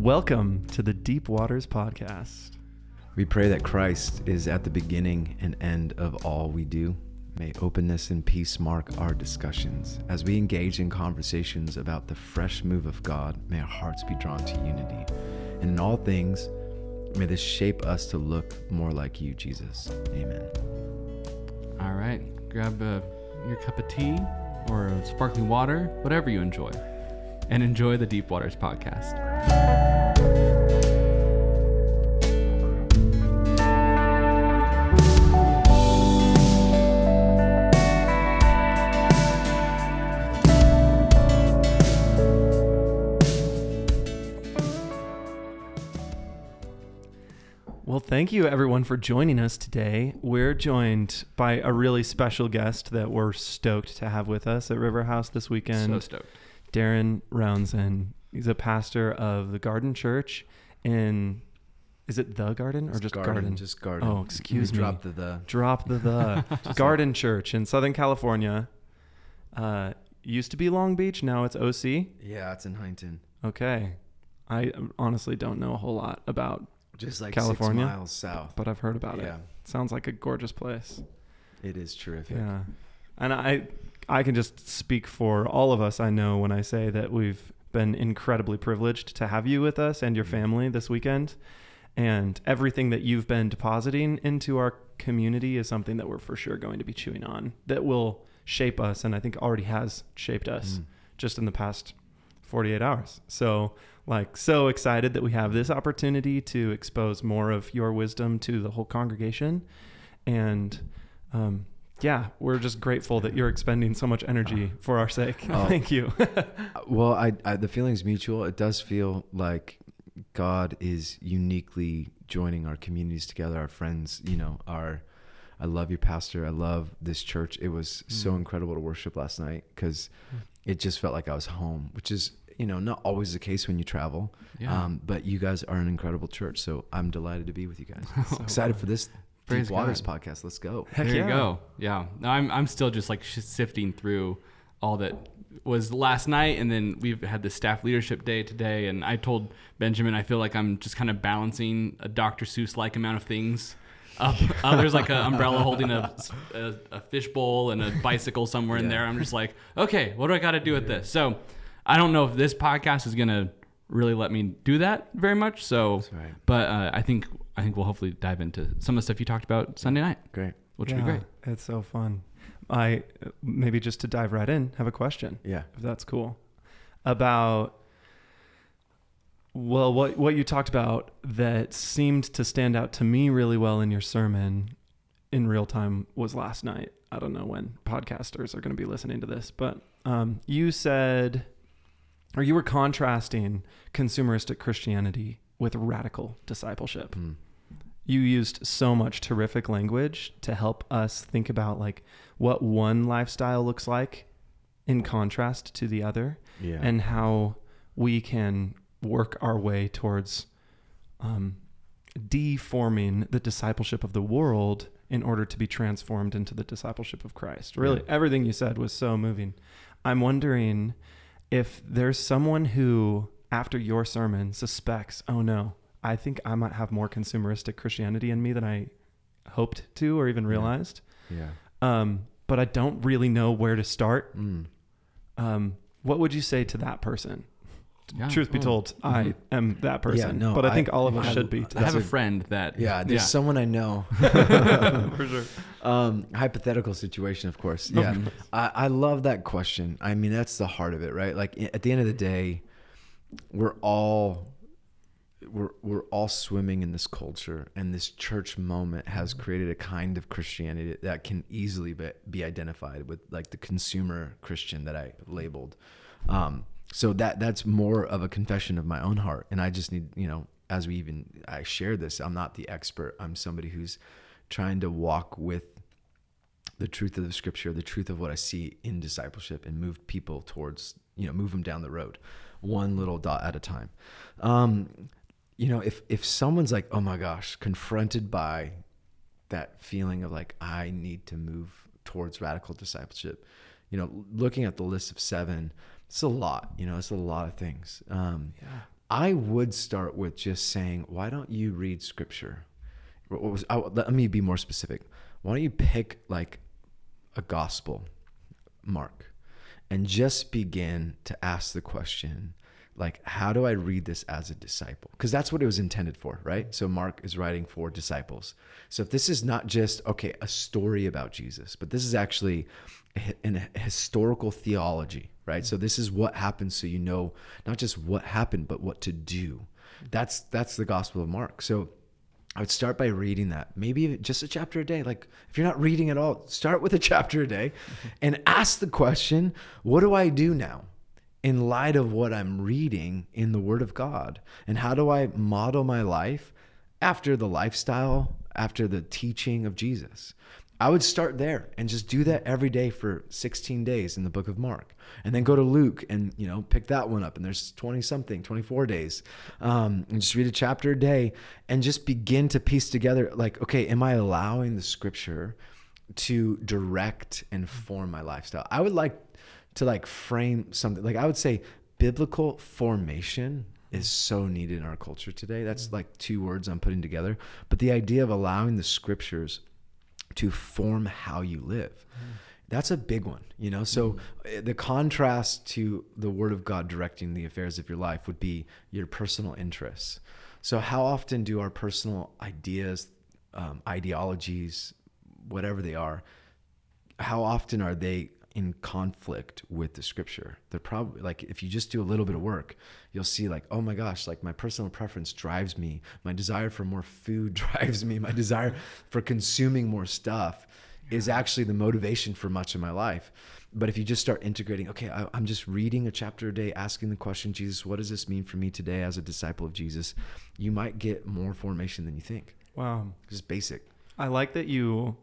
Welcome to the Deep Waters Podcast. We pray that Christ is at the beginning and end of all we do. May openness and peace mark our discussions. As we engage in conversations about the fresh move of God, may our hearts be drawn to unity. And in all things, may this shape us to look more like you, Jesus. Amen. All right, grab uh, your cup of tea or sparkling water, whatever you enjoy, and enjoy the Deep Waters podcast. Well, thank you everyone for joining us today. We're joined by a really special guest that we're stoked to have with us at River House this weekend. So stoked. Darren Rouanzoin. He's a pastor of the Garden Church in is it the garden or just garden? Just garden. Oh, excuse me. Drop the the. Drop the the Garden Church in Southern California. Uh, used to be Long Beach, now it's OC. Yeah, it's in Huntington. Okay. I honestly don't know a whole lot about, Just like California? miles south. but I've heard about yeah, it. Yeah, sounds like a gorgeous place. it is terrific. Yeah. And I I can just speak for all of us I know when I say that we've been incredibly privileged to have you with us and your Mhm. family this weekend. And everything that you've been depositing into our community is something that we're for sure going to be chewing on that will shape us and I think already has shaped us Mm. just in the past 48 hours. So, like, so excited that we have this opportunity to expose more of your wisdom to the whole congregation. And, um, yeah, we're just grateful that you're expending so much energy for our sake. Oh. Thank you. Well, I, I the feeling's mutual. It does feel like God is uniquely joining our communities together, our friends, you know, our I love you, pastor. I love this church. It was so Mm. incredible to worship last night cuz Mm. it just felt like I was home, which is, you know, not always the case when you travel. Yeah. Um, but you guys are an incredible church, so I'm delighted to be with you guys. So Excited for this Praise Deep Waters God. podcast. Let's go. Heck there yeah. you go. Yeah. No, I'm I'm still just like sifting through all that was last night, and then we've had the staff leadership day today. And I told Benjamin I feel like I'm just kind of balancing a Dr. Seuss like amount of things. Up, uh, there's like an umbrella holding a, a, a fish bowl and a bicycle somewhere in there. I'm just like, okay, what do I got to do with this? So I don't know if this podcast is gonna really let me do that very much. So, right. but uh, I think I think we'll hopefully dive into some of the stuff you talked about Sunday night Great. which would be great. It's so fun. I maybe just to dive right in, have a question. Yeah. if that's cool. About well, what what you talked about that seemed to stand out to me really well in your sermon in real time was last night. I don't know when podcasters are going to be listening to this, but um, you said, or you were contrasting consumeristic Christianity with radical discipleship Mm. you used so much terrific language to help us think about like what one lifestyle looks like in contrast to the other Yeah. and how we can work our way towards um, deforming the discipleship of the world in order to be transformed into the discipleship of Christ. Really, Yeah. everything you said was so moving. I'm wondering if there's someone who, after your sermon, suspects, oh no, I think I might have more consumeristic Christianity in me than I hoped to or even Yeah. realized. yeah. Um, but I don't really know where to start. Mm. Um, what would you say to that person? Yeah. Truth be Oh. told, I am that person. Yeah, no, but I I- think all of us I- should be. I have that. a friend that Yeah, there's someone I know. for sure. um, hypothetical situation, of course. Of Yeah, I, I love that question. I mean, that's the heart of it, right? Like at the end of the day, we're all we're we're all swimming in this culture, and this church moment has created a kind of Christianity that can easily be, be identified with like the consumer Christian that I labeled. Um, so that that's more of a confession of my own heart, and I just need you know as we even I share this, I'm not the expert. I'm somebody who's trying to walk with the truth of the scripture, the truth of what I see in discipleship, and move people towards, you know, move them down the road, one little dot at a time. Um, you know, if if someone's like, oh my gosh, confronted by that feeling of like I need to move towards radical discipleship, you know, looking at the list of seven, it's a lot. You know, it's a lot of things. Um, Yeah. I would start with just saying, why don't you read scripture? What was, I, let me be more specific. Why don't you pick like a gospel, Mark, and just begin to ask the question, like, how do I read this as a disciple? Because that's what it was intended for, right? So Mark is writing for disciples. So if this is not just, okay, a story about Jesus, but this is actually an historical theology, right? So this is what happens so you know not just what happened, but what to do. That's that's the gospel of Mark. So I would start by reading that. Maybe just a chapter a day. Like if you're not reading at all, start with a chapter a day and ask the question, what do I do now? in light of what I'm reading in the Word of God? And how do I model my life after the lifestyle, after the teaching of Jesus? I would start there and just do that every day for 16 days in the book of Mark. And then go to Luke and, you know, pick that one up. And there's 20 something, 24 days. Um, and just read a chapter a day and just begin to piece together like, okay, am I allowing the scripture to direct and form my lifestyle? I would like to like frame something like I would say biblical formation is so needed in our culture today. That's like two words I'm putting together. But the idea of allowing the scriptures to form how you live. Mm. That's a big one, you know. So mm. the contrast to the word of God directing the affairs of your life would be your personal interests. So how often do our personal ideas, um, ideologies, whatever they are, how often are they in conflict with the scripture. They're probably like if you just do a little bit of work, you'll see like, oh my gosh, like my personal preference drives me. My desire for more food drives me. My desire for consuming more stuff is actually the motivation for much of my life. But if you just start integrating, okay, I, am just reading a chapter a day, asking the question, Jesus, what does this mean for me today as a disciple of Jesus? You might get more formation than you think. Wow. Just basic. I like that you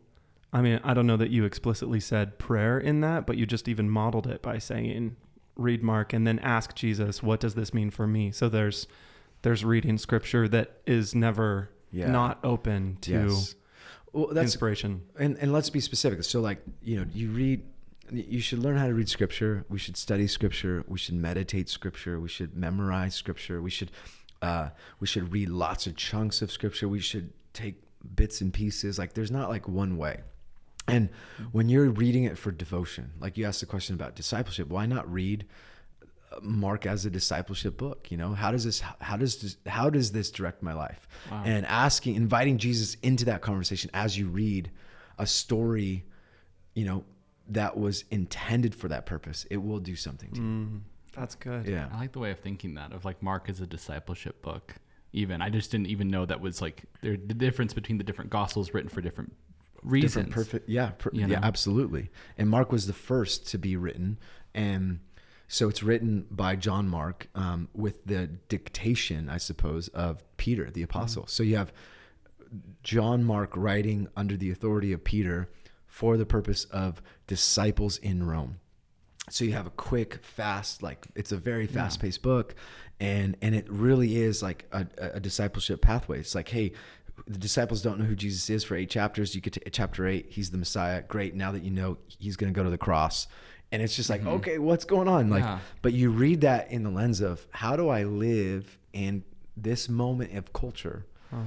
I mean, I don't know that you explicitly said prayer in that, but you just even modeled it by saying, read Mark and then ask Jesus, what does this mean for me? So there's there's reading scripture that is never yeah. not open to yes. well, that's, inspiration. And and let's be specific. So like, you know, you read you should learn how to read scripture. We should study scripture. We should meditate scripture. We should memorize scripture. We should uh, we should read lots of chunks of scripture. We should take bits and pieces. Like there's not like one way. And when you're reading it for devotion, like you asked the question about discipleship, why not read uh, Mark as a discipleship book? You know, how does this how does this how does this direct my life? Wow. And asking, inviting Jesus into that conversation as you read a story, you know, that was intended for that purpose. It will do something to you. Mm, that's good. Yeah, I like the way of thinking that of like Mark as a discipleship book. Even I just didn't even know that was like there the difference between the different gospels written for different reasons. Perfect. Yeah. Per, yeah. Know? Absolutely. And Mark was the first to be written, and so it's written by John Mark um, with the dictation, I suppose, of Peter the apostle. Mm-hmm. So you have John Mark writing under the authority of Peter for the purpose of disciples in Rome. So you have a quick, fast, like it's a very fast-paced yeah. book, and and it really is like a, a discipleship pathway. It's like, hey, the disciples don't know who Jesus is for eight chapters. You get to chapter eight, he's the Messiah. Great. Now that you know he's going to go to the cross. And it's just like, mm-hmm. okay, what's going on? Like, yeah. but you read that in the lens of how do I live in this moment of culture huh.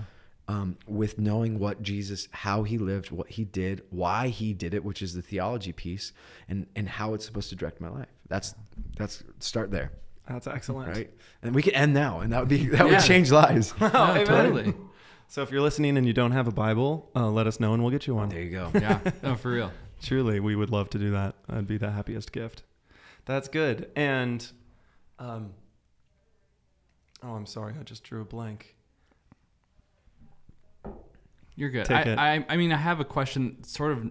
um, with knowing what Jesus, how he lived, what he did, why he did it, which is the theology piece, and and how it's supposed to direct my life. That's that's start there. That's excellent. Right, and we could end now, and that would be that yeah. would change lives. oh, totally. So if you're listening and you don't have a Bible, uh, let us know and we'll get you one. There you go. Yeah. No, for real. Truly, we would love to do that. That'd be the happiest gift. That's good. And, um, oh, I'm sorry. I just drew a blank. You're good. I, I, I, mean, I have a question sort of,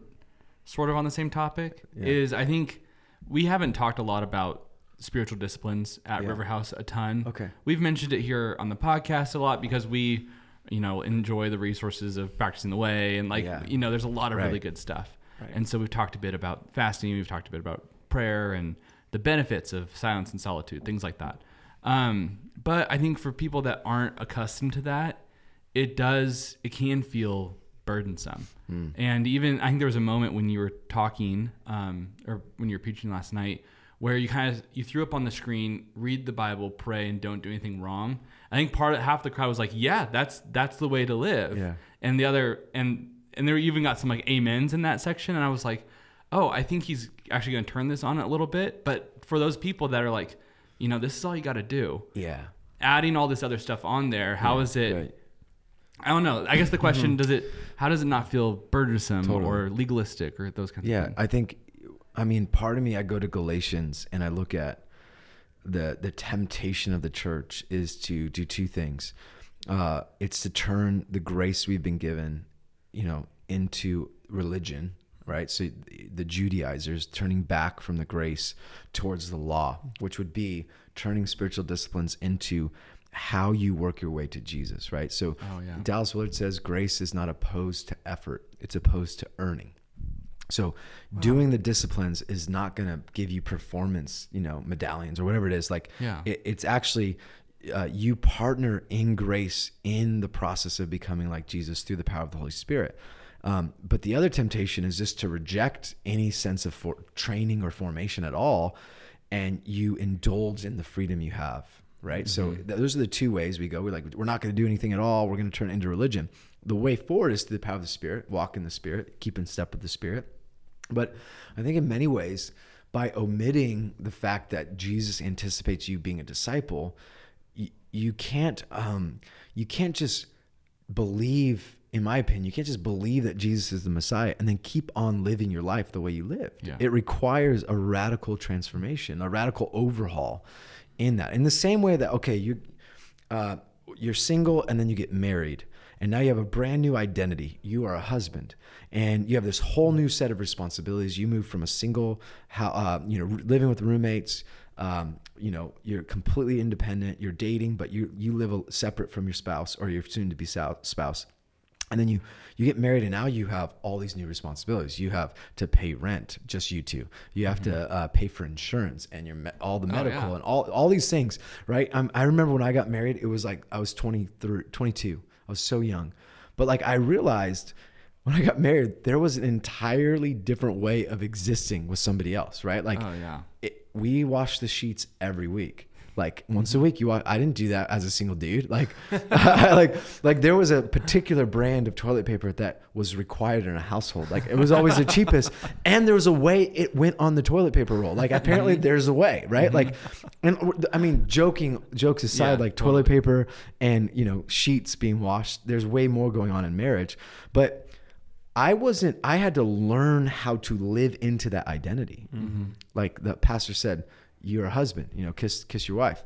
sort of on the same topic yeah. is I think we haven't talked a lot about spiritual disciplines at yeah. River House a ton. Okay. We've mentioned it here on the podcast a lot because we you know, enjoy the resources of practicing the way. And like, yeah. you know, there's a lot of right. really good stuff. Right. And so we've talked a bit about fasting. We've talked a bit about prayer and the benefits of silence and solitude, things like that. Um, but I think for people that aren't accustomed to that, it does, it can feel burdensome. Mm. And even, I think there was a moment when you were talking, um, or when you were preaching last night, where you kind of you threw up on the screen, read the Bible, pray, and don't do anything wrong. I think part of half the crowd was like, "Yeah, that's that's the way to live." Yeah. And the other and and there even got some like amens in that section, and I was like, "Oh, I think he's actually going to turn this on a little bit." But for those people that are like, you know, this is all you got to do. Yeah. Adding all this other stuff on there, how is it? Right. I don't know. I guess the question mm-hmm. does it? How does it not feel burdensome Totally. or legalistic or those kinds of things? Yeah. I think, I mean, part of me, I go to Galatians and I look at the the temptation of the church is to do two things. Uh, it's to turn the grace we've been given, you know, into religion, right? So the Judaizers turning back from the grace towards the law, which would be turning spiritual disciplines into how you work your way to Jesus, right? So Oh, yeah. Dallas Willard says grace is not opposed to effort; it's opposed to earning. So doing the disciplines is not going to give you performance, you know, medallions or whatever it is. Like Yeah. it, it's actually uh, you partner in grace in the process of becoming like Jesus through the power of the Holy Spirit. Um, but the other temptation is just to reject any sense of for- training or formation at all, and you indulge in the freedom you have. Right. So th- those are the two ways we go. We're like, we're not going to do anything at all. We're going to turn it into religion. The way forward is through the power of the Spirit, walk in the Spirit, keep in step with the Spirit. But I think in many ways, by omitting the fact that Jesus anticipates you being a disciple, you, you can't um, you can't just believe. In my opinion, you can't just believe that Jesus is the Messiah and then keep on living your life the way you lived. Yeah. It requires a radical transformation, a radical overhaul in that. In the same way that okay, you uh, you're single and then you get married and now you have a brand new identity. You are a husband. And you have this whole new set of responsibilities. You move from a single uh, you know living with roommates um, you know you're completely independent you're dating but you you live separate from your spouse or your soon to be spouse. And then you you get married and now you have all these new responsibilities. You have to pay rent just you two. You have to uh, pay for insurance and your me- all the medical yeah. and all all these things right? Um, i remember when i got married it was like i was 23 22 i was so young. But like i realized when i got married there was an entirely different way of existing with somebody else right? Like Oh, yeah. it, we wash the sheets every week like once a mm-hmm. week you wa- i didn't do that as a single dude. Like like like there was a particular brand of toilet paper that was required in a household. Like it was always the cheapest. And there was a way it went on the toilet paper roll. Like apparently mm-hmm. there's a way right? Like mm-hmm. and i mean joking jokes aside Yeah, like toilet paper and you know sheets being washed there's way more going on in marriage. But I wasn't, I had to learn how to live into that identity. Like the pastor said, you're a husband, you know, kiss, kiss your wife.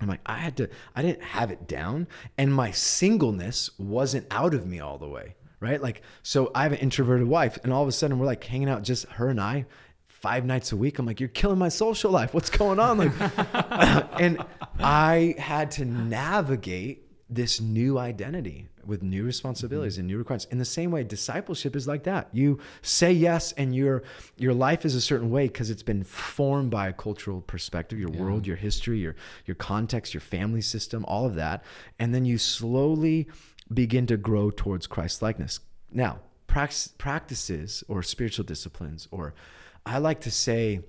I'm like, I had to, I didn't have it down. And my singleness wasn't out of me all the way. Right. Like, so I have an introverted wife and all of a sudden we're like hanging out, just her and I five nights a week. I'm like, you're killing my social life. What's going on? Like, and I had to navigate this new identity with new responsibilities mm-hmm. and new requirements. In the same way, discipleship is like that. You say yes, and your your life is a certain way because it's been formed by a cultural perspective, your world, your history, your your context, your family system, all of that, and then you slowly begin to grow towards Christ likeness. Now, prax- practices or spiritual disciplines, or I like to say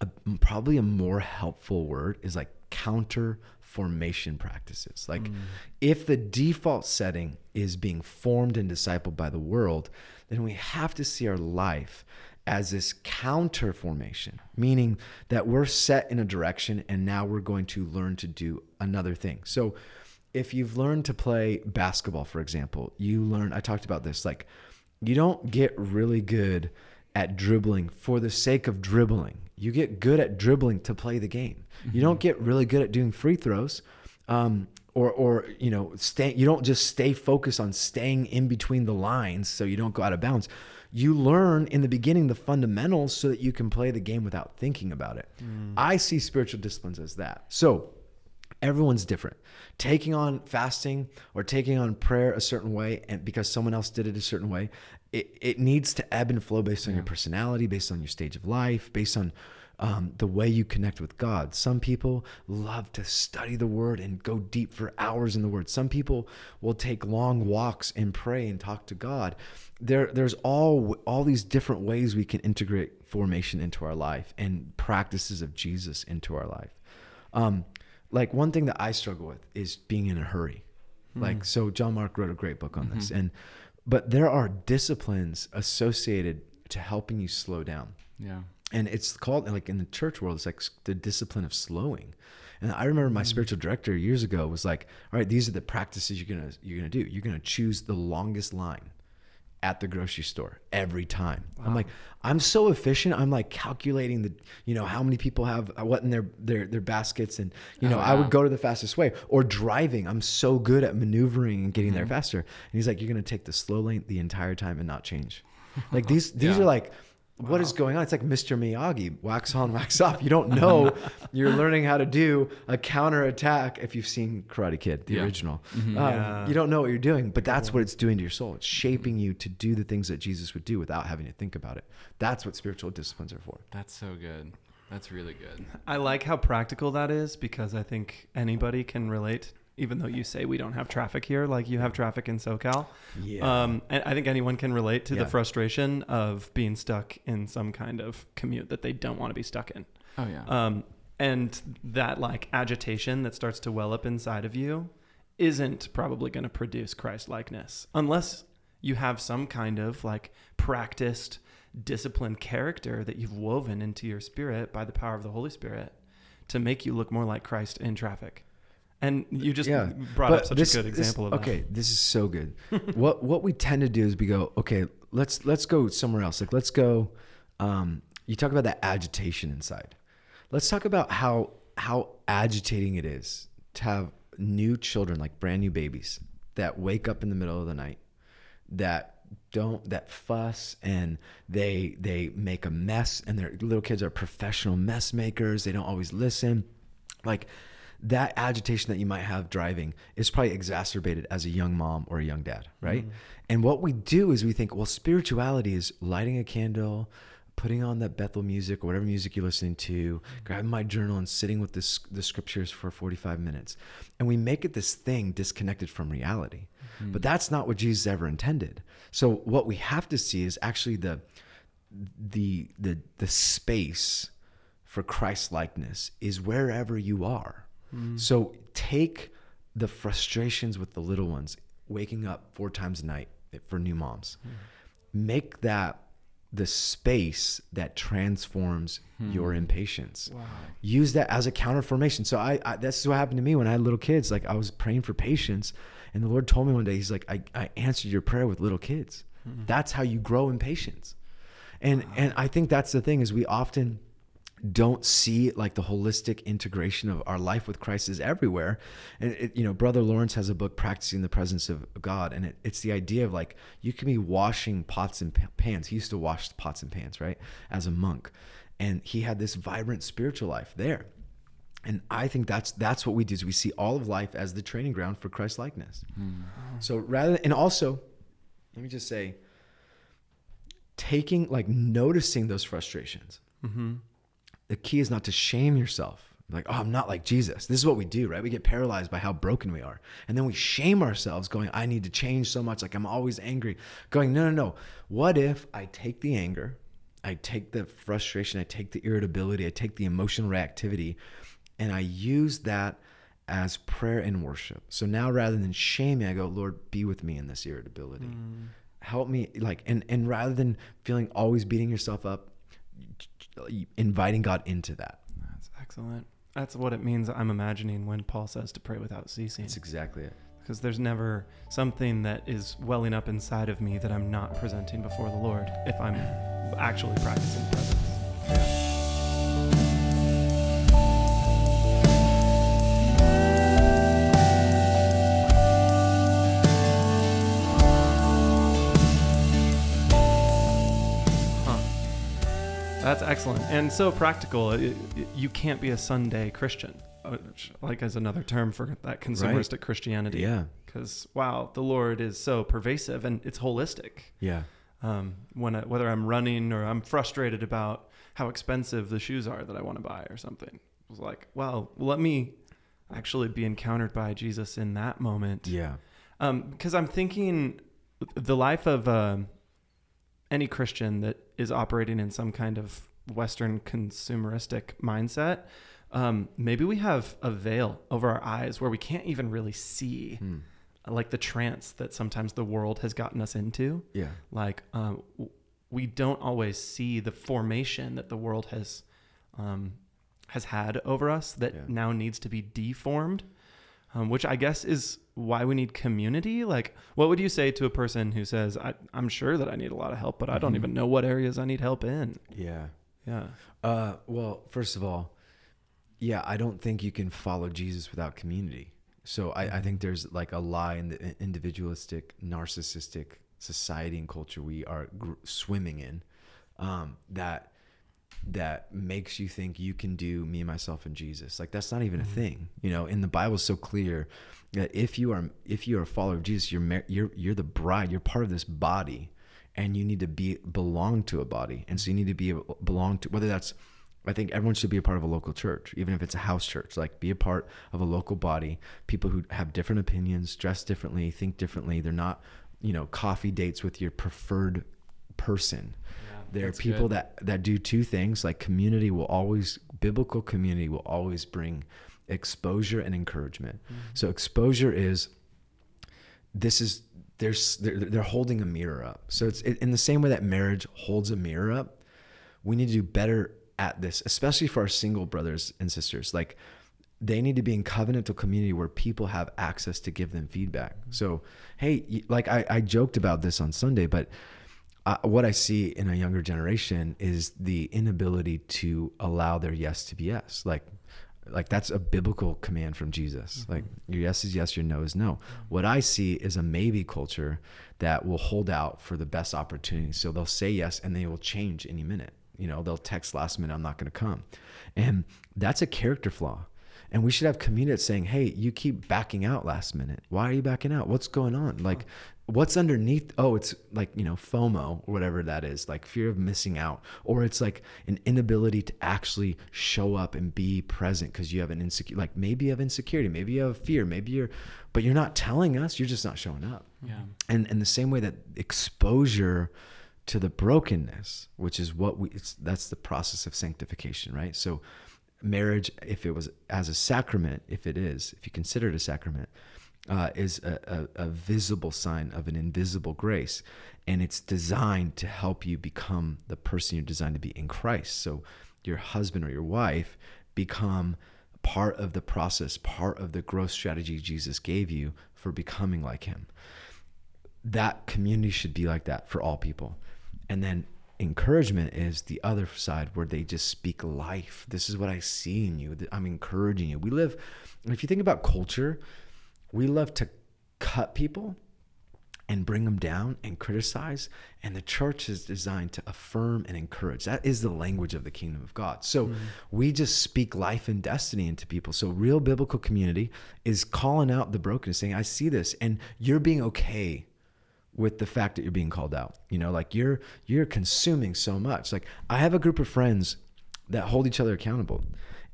a, probably a more helpful word is like counter formation practices. Like mm. if the default setting is being formed and discipled by the world, then we have to see our life as this counter formation, meaning that we're set in a direction and now we're going to learn to do another thing. So if you've learned to play basketball, for example, you learn, I talked about this, like you don't get really good at dribbling for the sake of dribbling. You get good at dribbling to play the game. You don't get really good at doing free throws, um, or or you know, stay. You don't just stay focused on staying in between the lines so you don't go out of bounds. You learn in the beginning the fundamentals so that you can play the game without thinking about it. I see spiritual disciplines as that. So everyone's different taking on fasting or taking on prayer a certain way and because someone else did it a certain way it, it needs to ebb and flow based on your personality based on your stage of life based on um, the way you connect with God. Some people love to study the Word and go deep for hours in the Word. Some people will take long walks and pray and talk to God. There, there's all all these different ways we can integrate formation into our life and practices of Jesus into our life. Um, like one thing that I struggle with is being in a hurry. Hmm. Like so, John Mark wrote a great book on this, mm-hmm. and but there are disciplines associated to helping you slow down. Yeah. and it's called like in the church world it's like the discipline of slowing. And i remember my hmm. spiritual director years ago was like all right these are the practices you're gonna you're gonna do. You're gonna choose the longest line at the grocery store every time. I'm like i'm so efficient. I'm like calculating the you know how many people have what in their their their baskets and you know Oh, i would go to the fastest way or driving. I'm so good at maneuvering and getting there Mm-hmm. faster. And he's like you're gonna take the slow lane the entire time and not change. Like these these Yeah. are like what is going on? It's like Mr. Miyagi, wax on, wax off. You don't know. You're learning how to do a counter attack if you've seen Karate Kid, the Yeah. original. Mhm. Um, Yeah. You don't know what you're doing, but that's what it's doing to your soul. It's shaping you to do the things that Jesus would do without having to think about it. That's what spiritual disciplines are for. That's so good. That's really good. I like how practical that is because I think anybody can relate. Even though you say we don't have traffic here, like you have traffic in SoCal, Yeah. um, and I think anyone can relate to Yeah. the frustration of being stuck in some kind of commute that they don't want to be stuck in. Oh yeah. Um, and that like agitation that starts to well up inside of you isn't probably going to produce Christ likeness unless you have some kind of like practiced, disciplined character that you've woven into your spirit by the power of the Holy Spirit to make you look more like Christ in traffic. And you just Yeah. brought But up such this- a good this- example of that. Okay, this is so good. what what we tend to do is we go, okay, let's let's go somewhere else. Like let's go. Um, you talk about that agitation inside. Let's talk about how how agitating it is to have new children, like brand new babies, that wake up in the middle of the night, that don't that fuss and they they make a mess and their little kids are professional mess makers they don't always listen like that agitation that you might have driving is probably exacerbated as a young mom or a young dad right mm-hmm. and what we do is we think well spirituality is lighting a candle putting on that Bethel music or whatever music you're listening to, mm-hmm. grabbing my journal and sitting with this, the scriptures for 45 minutes. And we make it this thing disconnected from reality. Mm-hmm. But that's not what Jesus ever intended. So what we have to see is actually the the the the space for Christ likeness is wherever you are. Mm. So take the frustrations with the little ones, waking up four times a night for new moms. Mm. Make that the space that transforms hmm. your impatience. Wow. Use that as a counter formation. So I, I this is what happened to me when I had little kids. Like I was praying for patience, and the Lord told me one day, He's like, I, I answered your prayer with little kids. Hmm. That's how you grow in patience. And and I think that's the thing is we often don't see like the holistic integration of our life with Christ is everywhere. And it, you know, Brother Lawrence has a book, Practicing the Presence of God, and it, it's the idea of like you can be washing pots and pans. He used to wash pots and pans, right, as a monk, and he had this vibrant spiritual life there. And I think that's that's what we do is we see all of life as the training ground for Christ likeness. So rather, and also, let me just say, taking like noticing those frustrations Mm-hmm. The key is not to shame yourself. Like, oh, I'm not like Jesus. This is what we do, right? We get paralyzed by how broken we are. And then we shame ourselves, going, I need to change so much. Like, I'm always angry. Going, no, no, no. What if I take the anger, I take the frustration, I take the irritability, I take the emotional reactivity, and I use that as prayer and worship. So now rather than shaming, I go, Lord, be with me in this irritability. Mm. Help me, like, and, and rather than feeling always beating yourself up, inviting God into that. That's excellent. That's what it means I'm imagining when Paul says to pray without ceasing. That's exactly it. Because there's never something that is welling up inside of me that I'm not presenting before the Lord if I'm actually practicing presence. That's excellent and so practical. It- it- you can't be a Sunday Christian, uh, which, like as another term for that consumeristic Christianity. Yeah. Because wow, the Lord is so pervasive and it's holistic. Yeah. Um, when I, whether I'm running or I'm frustrated about how expensive the shoes are that I want to buy or something. It was like, well, let me actually be encountered by Jesus in that moment. Yeah. Because I'm thinking the life of um any Christian that is operating in some kind of Western consumeristic mindset, um, maybe we have a veil over our eyes where we can't even really see, Hmm. like the trance that sometimes the world has gotten us into. Yeah. Like um, we don't always see the formation that the world has um, has had over us that Yeah. now needs to be deformed, um, which I guess is why we need community. Like, what would you say to a person who says, I, "I'm sure that I need a lot of help, but I don't Mhm. even know what areas I need help in"? Yeah. Yeah. Uh, well, first of all, yeah, I don't think you can follow Jesus without community. So I, I think there's like a lie in the individualistic, narcissistic society and culture we are gr- swimming in um, that that makes you think you can do me, myself, and Jesus. Like that's not even a Mhm. thing. You know, in the Bible, is so clear that if you are if you are a follower of Jesus, you're you're you're the bride. You're part of this body, and you need to be belong to a body, and so you need to be belong to whether that's. I think everyone should be a part of a local church, even if it's a house church. Like, be a part of a local body. People who have different opinions, dress differently, think differently. They're not, you know, coffee dates with your preferred person. There are people good. that that do two things. Like community will always biblical community will always bring exposure and encouragement. Mm-hmm. So exposure is this is there's they're, they're holding a mirror up. So it's in the same way that marriage holds a mirror up. We need to do better at this, especially for our single brothers and sisters. Like they need to be in covenantal community where people have access to give them feedback. Mm-hmm. So, hey, like I, I joked about this on Sunday, but uh, what I see in a younger generation is the inability to allow their yes to be yes. Like, like that's a biblical command from Jesus. Like your yes is yes, your no is no. What I see is a maybe culture that will hold out for the best opportunity. So they'll say yes and they will change any minute. You know, they'll text last minute, I'm not going to come. And that's a character flaw. And we should have community that's saying, hey, you keep backing out last minute. Why are you backing out? What's going on? Like, what's underneath? Oh, it's like, you know, FOMO or whatever that is, like fear of missing out. Or it's like an inability to actually show up and be present because you have an insecure, like maybe you have insecurity, maybe you have fear, maybe you're, but you're not telling us, you're just not showing up. Yeah. And in the same way that exposure to the brokenness, which is what we, it's, that's the process of sanctification, right? So, marriage, if it was as a sacrament, if it is, if you consider it a sacrament, uh, is a, a, a visible sign of an invisible grace. And it's designed to help you become the person you're designed to be in Christ. So, your husband or your wife become part of the process, part of the growth strategy Jesus gave you for becoming like him that community should be like that for all people. And then encouragement is the other side where they just speak life. This is what I see in you. I'm encouraging you. We live, if you think about culture, we love to cut people and bring them down and criticize. And the church is designed to affirm and encourage. That is the language of the kingdom of God. So mm-hmm. we just speak life and destiny into people. So real biblical community is calling out the brokenness, saying, I see this, and you're being okay with the fact that you're being called out. You know, like you're you're consuming so much. Like I have a group of friends that hold each other accountable.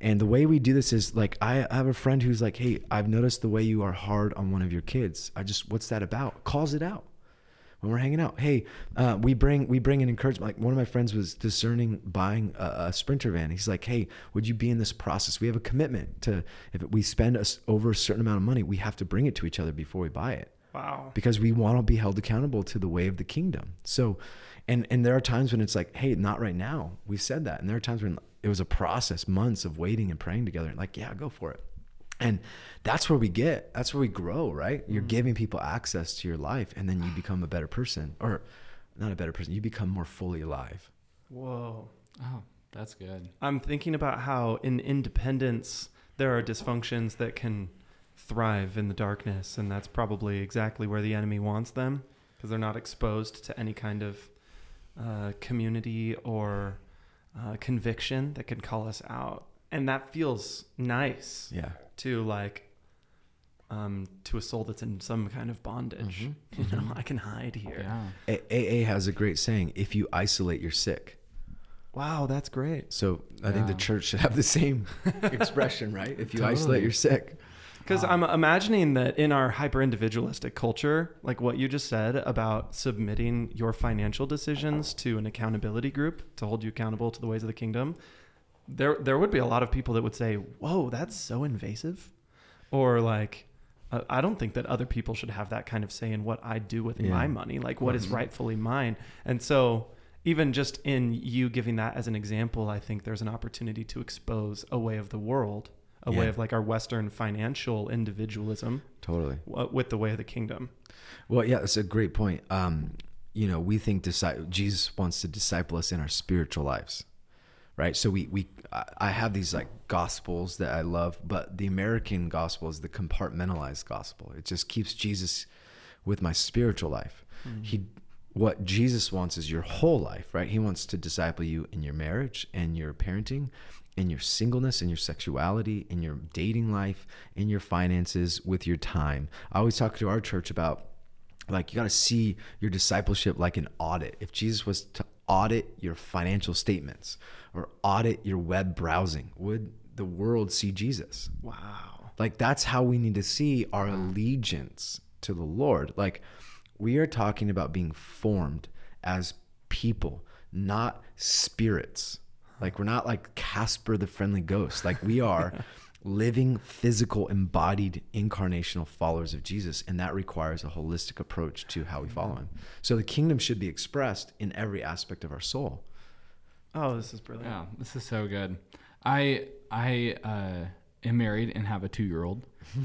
And the way we do this is like I I have a friend who's like, "Hey, I've noticed the way you are hard on one of your kids. I just what's that about?" Calls it out when we're hanging out. Hey, uh, we bring we bring an encouragement. Like one of my friends was discerning buying a, a sprinter van. He's like, "Hey, would you be in this process? We have a commitment to if we spend us over a certain amount of money, we have to bring it to each other before we buy it." Wow. because we want to be held accountable to the way of the kingdom. So, and and there are times when it's like, hey, not right now. We said that, and there are times when it was a process, months of waiting and praying together. Like, yeah, go for it. And that's where we get. That's where we grow, right? You're mm-hmm. giving people access to your life, and then you become a better person, or not a better person. You become more fully alive. Whoa. Oh, that's good. I'm thinking about how in independence there are dysfunctions that can thrive in the darkness, and that's probably exactly where the enemy wants them because they're not exposed to any kind of uh, community or uh, conviction that can call us out. And that feels nice Yeah. to like um, to a soul that's in some kind of bondage. Mm-hmm. You know, I can hide here. Yeah. A- AA has a great saying: "If you isolate, you're sick." Wow, that's great. So I think the church should have the same expression, right? If you Totally. isolate, you're sick. Because I'm imagining that in our hyper individualistic culture, like what you just said about submitting your financial decisions to an accountability group to hold you accountable to the ways of the kingdom, there there would be a lot of people that would say, "Whoa, that's so invasive," or like, uh, "I don't think that other people should have that kind of say in what I do with Yeah. my money, like what is Mhm. rightfully mine." And so, even just in you giving that as an example, I think there's an opportunity to expose a way of the world, a way of like our Western financial individualism Totally. w- with the way of the kingdom. Well, yeah, that's a great point. Um, you know, we think disci- Jesus wants to disciple us in our spiritual lives, right? So we we I I have these like gospels that I love, but the American gospel is the compartmentalized gospel. It just keeps Jesus with my spiritual life. He what Jesus wants is your whole life, right? He wants to disciple you in your marriage and your parenting, in your singleness, in your sexuality, in your dating life, in your finances, with your time. I always talk to our church about like you got to see your discipleship like an audit. If Jesus was to audit your financial statements or audit your web browsing, would the world see Jesus? Wow. Like that's how we need to see our allegiance to the Lord. Like we are talking about being formed as people, not spirits. Like we're not like Casper the friendly ghost. Like we are living, physical, embodied, incarnational followers of Jesus, and that requires a holistic approach to how we follow him. So the kingdom should be expressed in every aspect of our soul. Oh, this is brilliant. Yeah, this is so good. I I uh, am married and have a two year old.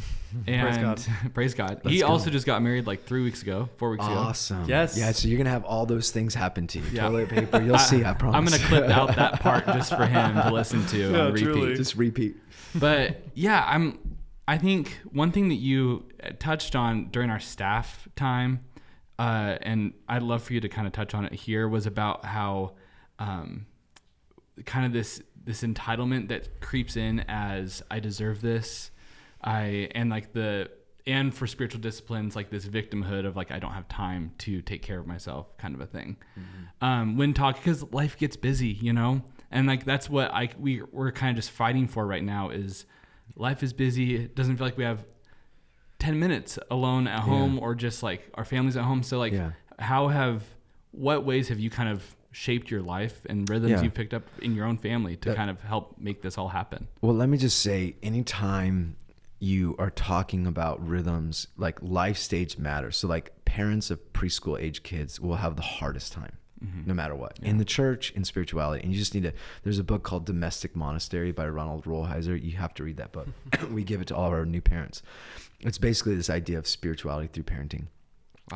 And Praise God. praise God. Let's he go. also just got married like three weeks ago, four weeks ago. Awesome. Yes. Yeah. So you're gonna have all those things happen to you. Yeah. Toilet paper. You'll see. I promise. I'm gonna clip out that part just for him to listen to Yeah, on repeat. truly. Just repeat. but yeah, I'm. I think one thing that you uh, touched on during our staff time, uh, and I'd love for you to kind of touch on it here, was about how, um, kind of this this entitlement that creeps in as I deserve this, I and like the and for spiritual disciplines like this victimhood of like I don't have time to take care of myself kind of a thing. Um, when talking because life gets busy, you know, and like that's what I we we're kind of just fighting for right now is life is busy. It doesn't feel like we have ten minutes alone at home or just like our families at home. So like, Yeah. how have what ways have you kind of shaped your life and rhythms Yeah. you've picked up in your own family to That- kind of help make this all happen? Well, let me just say, anytime you are talking about rhythms, like life stage matters. So, like parents of preschool age kids will have the hardest time, mm-hmm. no matter what, in the church, in spirituality. And you just need to. There's a book called Domestic Monastery by Ronald Rolheiser. You have to read that book. we give it to all of our new parents. It's basically this idea of spirituality through parenting.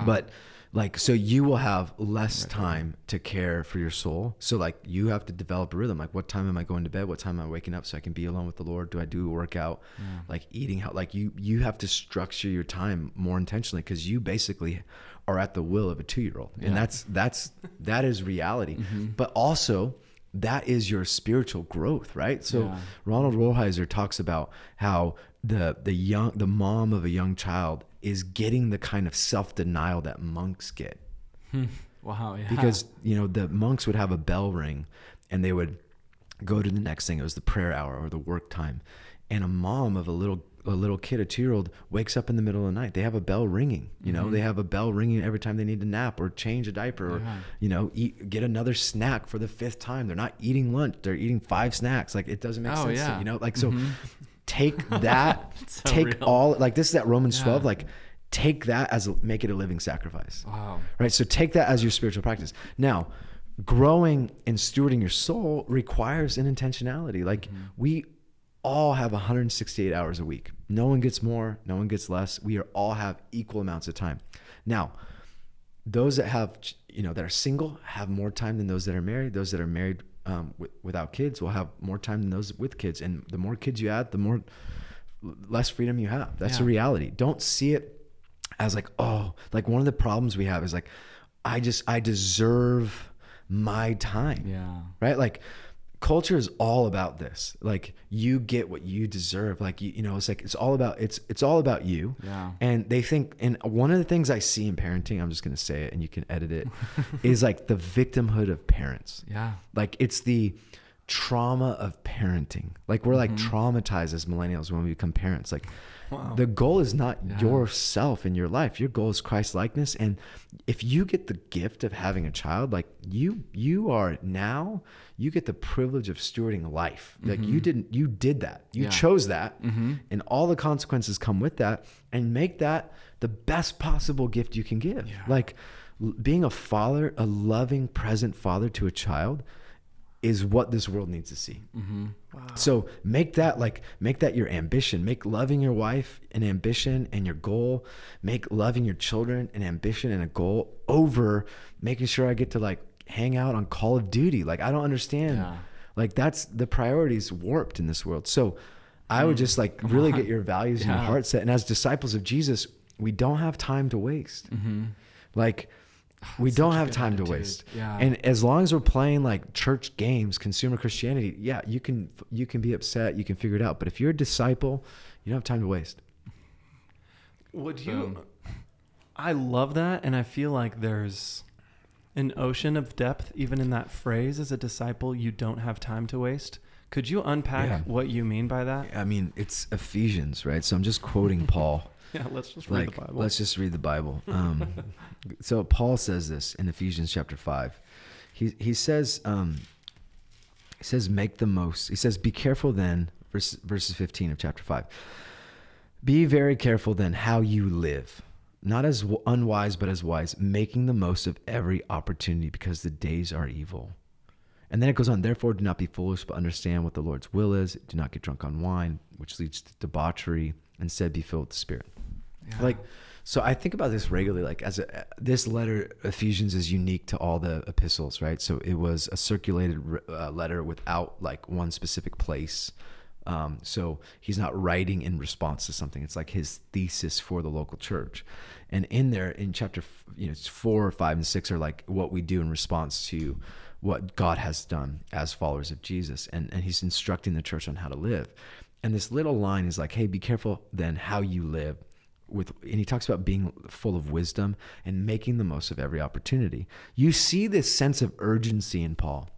But like so you will have less time to care for your soul. So like you have to develop a rhythm. Like what time am I going to bed? What time am I waking up so I can be alone with the Lord? Do I do a workout? Like eating how like you you have to structure your time more intentionally because you basically are at the will of a two year old. And that's that's that is reality. Mm-hmm. But also that is your spiritual growth, right? So Yeah. Ronald Rolheiser talks about how the the young the mom of a young child is getting the kind of self denial that monks get. Wow, yeah. because you know the monks would have a bell ring and they would go to the next thing. It was the prayer hour or the work time. And a mom of a little a little kid a two year old wakes up in the middle of the night. They have a bell ringing you know? Mm-hmm. They have a bell ringing every time they need to nap or change a diaper or Yeah. you know eat get another snack for the fifth time. They're not eating lunch. They're eating five snacks. Like it doesn't make Oh, sense yeah. you know? Like so mm-hmm. Take that So take real. all like this is that romans Yeah. 12 like take that as a, make it a living sacrifice. Wow. right? So take that as your spiritual practice. Now growing and stewarding your soul requires an intentionality. Like mm-hmm. we all have 168 hours a week. No one gets more no one gets less. We are all have equal amounts of time. Now those that have you know that are single have more time than those that are married. Those that are married um, w- without kids will have more time than those with kids. And the more kids you add the more less freedom you have. That's a Yeah. reality. Don't see it as like oh like one of the problems we have is like i just i deserve my time. Yeah. right? Like culture is all about this. Like you get what you deserve. Like you, you know, it's like it's all about it's it's all about you. Yeah. And they think, and one of the things I see in parenting, I'm just gonna say it, and you can edit it, is like the victimhood of parents. Yeah. Like it's the trauma of parenting. Like we're like mm-hmm. traumatized as millennials when we become parents. Like Wow. the goal is not Yeah. yourself in your life. Your goal is Christ likeness. And if you get the gift of having a child, like you you are now, you get the privilege of stewarding life. Like you didn't you did that. You Yeah. chose that. Mm-hmm. And all the consequences come with that. And make that the best possible gift you can give. Yeah. Like being a father, a loving, present father to a child is what this world needs to see. Mm-hmm. So make that like make that your ambition. Make loving your wife an ambition and your goal. Make loving your children an ambition and a goal over making sure I get to like hang out on Call of Duty. Like I don't understand. Yeah. Like that's the priorities warped in this world. So I would just like really on. get your values and your heart set. And as disciples of Jesus, we don't have time to waste. Mm-hmm. Like we That's don't have good time to waste. Yeah. And as long as we're playing like church games, consumer Christianity, yeah, you can you can be upset, you can figure it out. But if you're a disciple, you don't have time to waste. Would you? Boom. I love that, and I feel like there's an ocean of depth even in that phrase. As a disciple, you don't have time to waste. Could you unpack Yeah. what you mean by that? I mean, it's Ephesians, right? So I'm just quoting Paul. Yeah, let's just read the Bible. let's just read the Bible. Um, so Paul says this in Ephesians chapter five. He he says um, he says make the most. He says be careful then. Verse, verses 15 of chapter five. Be very careful then how you live, not as unwise but as wise, making the most of every opportunity because the days are evil. And then it goes on, therefore, do not be foolish, but understand what the Lord's will is. Do not get drunk on wine, which leads to debauchery. Instead, be filled with the Spirit. Yeah. Like, so I think about this regularly. Like, as a, this letter, Ephesians, is unique to all the epistles, right? So it was a circulated uh, letter without like one specific place. Um, so he's not writing in response to something. It's like his thesis for the local church. And in there, in chapter, you know, four, five, and six are like what we do in response to what God has done as followers of Jesus. And, and he's instructing the church on how to live. And this little line is like, hey, be careful then how you live with and he talks about being full of wisdom and making the most of every opportunity. You see this sense of urgency in Paul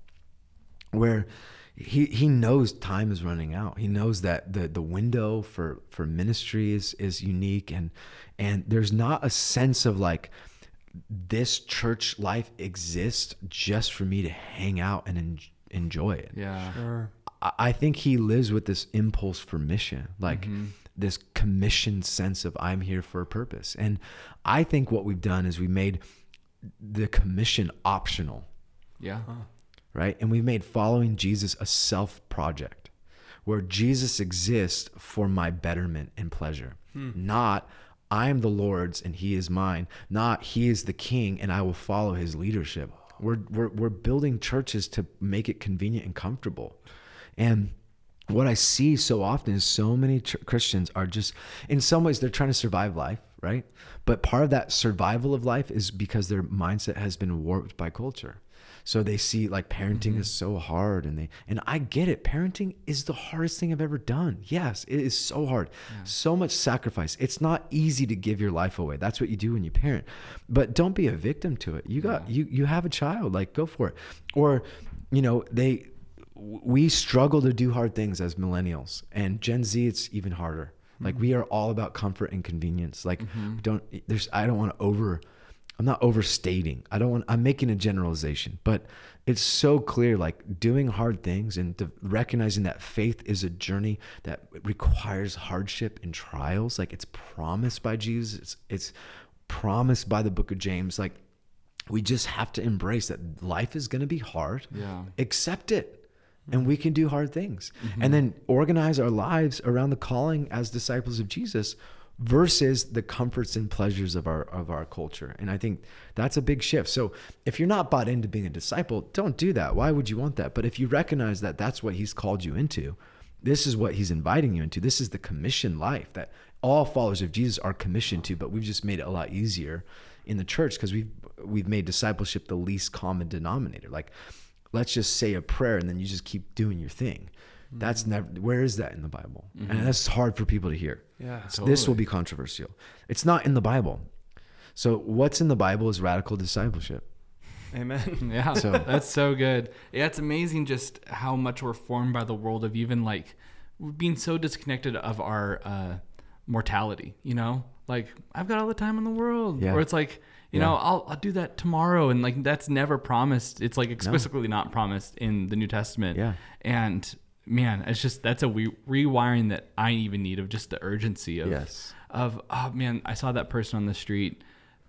where he he knows time is running out. He knows that the the window for for ministry is is unique and and there's not a sense of like this church life exists just for me to hang out and en- enjoy it. yeah. Sure. I I think he lives with this impulse for mission, like Mm-hmm. This commissioned sense of I'm here for a purpose. And I think what we've done is we made the commission optional, Yeah. right? And we've made following Jesus a self project where Jesus exists for my betterment and pleasure, hmm. not I am the Lord's and he is mine, not he is the king and I will follow his leadership. We're, we're, we're building churches to make it convenient and comfortable. And what I see so often is so many ch- Christians are just, in some ways, they're trying to survive life, right? But part of that survival of life is because their mindset has been warped by culture. So they see like parenting mm-hmm. is so hard, and they and I get it. Parenting is the hardest thing I've ever done. Yes, it is so hard, so much sacrifice. It's not easy to give your life away. That's what you do when you parent, but don't be a victim to it. You got you you have a child, like go for it, or you know they we struggle to do hard things as millennials and gen z it's even harder. Like we are all about comfort and convenience. Like mm-hmm. we don't there's i don't want to over i'm not overstating. I don't want i'm making a generalization but it's so clear like doing hard things and de- recognizing that faith is a journey that requires hardship and trials like it's promised by jesus it's, it's promised by the book of james like we just have to embrace that life is going to be hard. Yeah. accept it Mm-hmm. and we can do hard things. And mm-hmm. then organize our lives around the calling as disciples of jesus versus the comforts and pleasures of our of our culture. And i think that's a big shift. So if you're not bought into being a disciple don't do that. Why would you want that? But if you recognize that that's what he's called you into this is what he's inviting you into. This is the commission life that all followers of jesus are commissioned to but we've just made it a lot easier in the church because we've we've made discipleship the least common denominator. Like let's just say a prayer and then you just keep doing your thing. That's never where is that in the Bible? And that's hard for people to hear. Yeah. So this will be controversial. It's not in the Bible. So what's in the Bible is radical discipleship. Amen. Yeah, So- that's so good. Yeah, it's amazing just how much we're formed by the world of even like being so disconnected of our uh, mortality. You know, like I've got all the time in the world, Yeah. or it's like you Yeah. know I'll I'll do that tomorrow, and like that's never promised. It's like explicitly not promised in the New Testament. Yeah. and man, it's just that's a re- rewiring that I even need of just the urgency of Yes. of oh man, I saw that person on the street,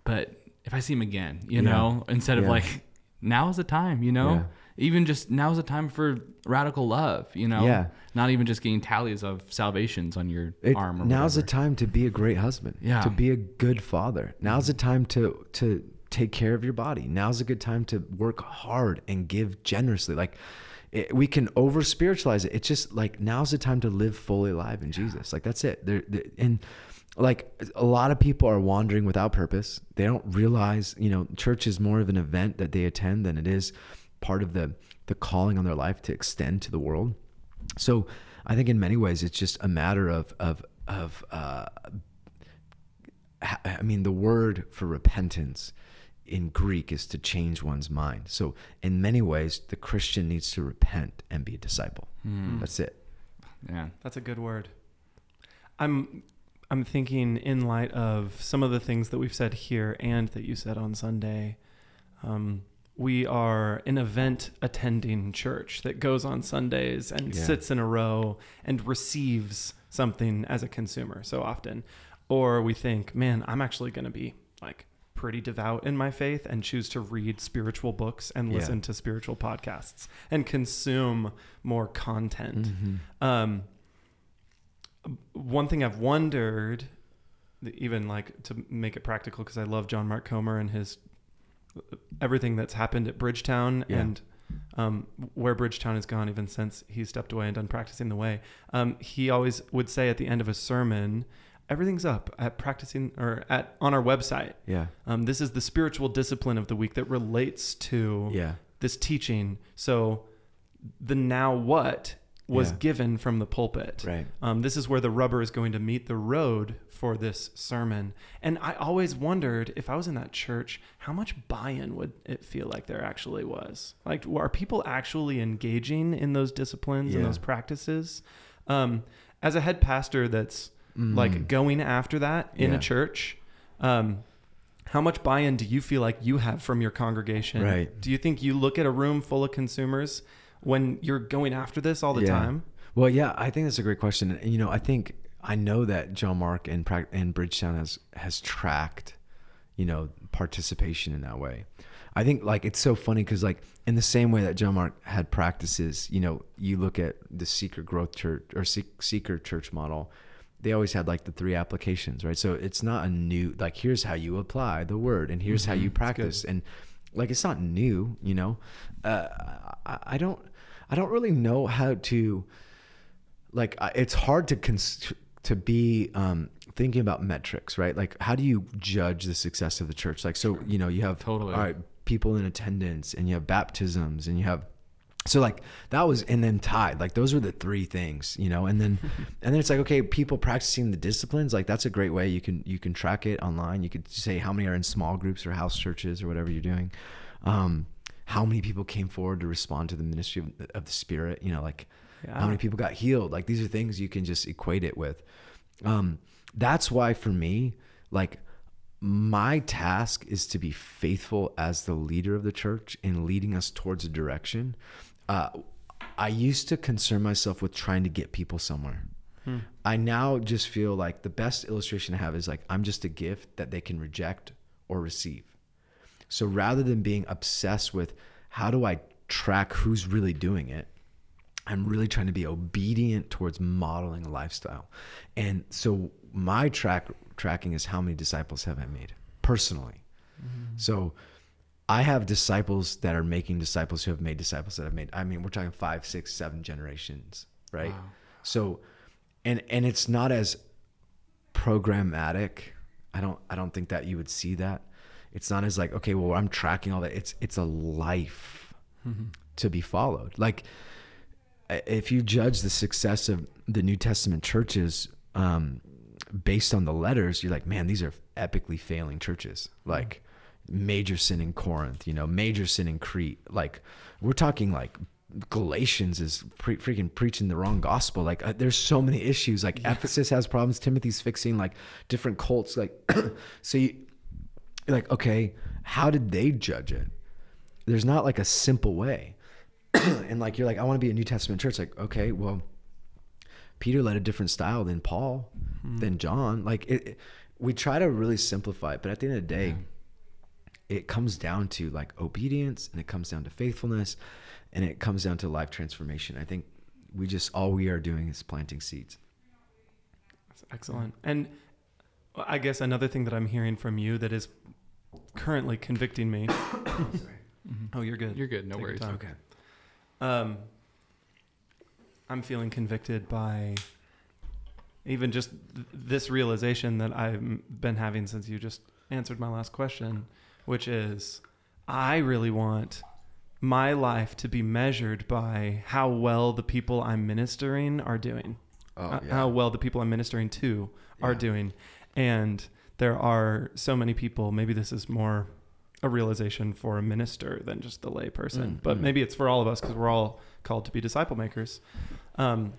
but if I see him again, you Yeah. know, instead of Yeah. like is the time, you know. Even just now's the time for radical love, you know, Yeah. not even just getting tallies of salvations on your It, arm. Or now's the time to be a great husband. Yeah. To be a good father. Now's the time to to take care of your body. Now's a good time to work hard and give generously. Like it, we can over spiritualize it. It's just like now's the time to live fully alive in Jesus. Like that's it. There and like a lot of people are wandering without purpose. They don't realize, you know, church is more of an event that they attend than it is part of the the calling on their life to extend to the world. So I think in many ways it's just a matter of of of uh, I mean the word for repentance in Greek is to change one's mind. So in many ways the Christian needs to repent and be a disciple. That's it. yeah, That's a good word. I'm I'm thinking in light of some of the things that we've said here and that you said on Sunday. Um, we are an event attending church that goes on Sundays and Yeah. sits in a row and receives something as a consumer so often. Or we think, man, I'm actually going to be like pretty devout in my faith and choose to read spiritual books and Yeah. listen to spiritual podcasts and consume more content. Mm-hmm. Um, one thing I've wondered, even like to make it practical, because I love John Mark Comer and his everything that's happened at Bridgetown Yeah. and um, where Bridgetown has gone even since he stepped away and done practicing the way. Um, he always would say at the end of a sermon, "Everything's up at practicing or at on our website. Yeah. Um, this is the spiritual discipline of the week that relates to Yeah. this teaching. So the now what was Yeah. given from the pulpit. Right. Um, this is where the rubber is going to meet the road for this sermon. And I always wondered if I was in that church, how much buy in would it feel like there actually was? Like, are people actually engaging in those disciplines and those practices? Um, as a head pastor that's like going after that in Mm. Yeah. a church, um, how much buy-in do you feel like you have from your congregation? Right. Do you think you look at a room full of consumers when you're going after this all the Yeah. time? Well, yeah, I think that's a great question. And, you know, I think I know that John Mark and and Bridgetown has has tracked, you know, participation in that way. I think like it's so funny because like in the same way that John Mark had practices, you know, you look at the Seeker Growth Church or Seek- Seeker Church model. They always had like the three applications, right? So it's not a new like here's how you apply the word and here's how you practice and like it's not new, you know. Uh, I, I don't I don't really know how to like it's hard to cons- to be um, thinking about metrics, right? Like how do you judge the success of the church? Like so, you know, you have Totally. all right people in attendance, and you have baptisms, and you have so like that was and then tithe like those were the three things you know and then and then it's like okay people practicing the disciplines like that's a great way you can you can track it online you could say how many are in small groups or house churches or whatever you're doing um how many people came forward to respond to the ministry of, of the spirit you know like how many people got healed like these are things you can just equate it with um that's why for me like my task is to be faithful as the leader of the church in leading us towards a direction. Uh, I used to concern myself with trying to get people somewhere. I now just feel like the best illustration I have is like I'm just a gift that they can reject or receive. So rather than being obsessed with how do I track who's really doing it, I'm really trying to be obedient towards modeling a lifestyle. And so my track tracking is how many disciples have I made personally. Mm-hmm. So I have disciples that are making disciples who have made disciples that have made. I mean, we're talking five, six, seven generations, right? So, and and it's not as programmatic. I don't I don't think that you would see that. It's not as like okay, well, I'm tracking all that. It's it's a life to be followed. Like, if you judge the success of the New Testament churches um, based on the letters, you're like, man, these are epically failing churches. Like, major sin in Corinth, you know, major sin in Crete. Like, we're talking like Galatians is pre- freaking preaching the wrong gospel. Like, uh, there's so many issues. Like, Ephesus has problems. Timothy's fixing like different cults. Like, so you, like, okay, how did they judge it? There's not like a simple way. and like, you're like, I want to be a New Testament church. Like, okay, well, Peter led a different style than Paul, hmm. than John. Like, it, it- we try to really simplify it, but at the end of the day, it comes down to like obedience and it comes down to faithfulness and it comes down to life transformation. I think we just, all we are doing is planting seeds. That's excellent. And I guess another thing that I'm hearing from you that is currently convicting me. oh, you're good. You're good. No Take worries. Okay. Um, I'm feeling convicted by even just th- this realization that I've been having since you just answered my last question, which is I really want my life to be measured by how well the people I'm ministering are doing Oh, uh, yeah. how well the people I'm ministering to are Yeah. doing. And there are so many people, maybe this is more a realization for a minister than just the lay person, Mm, but mm. maybe it's for all of us because we're all called to be disciple makers. Um,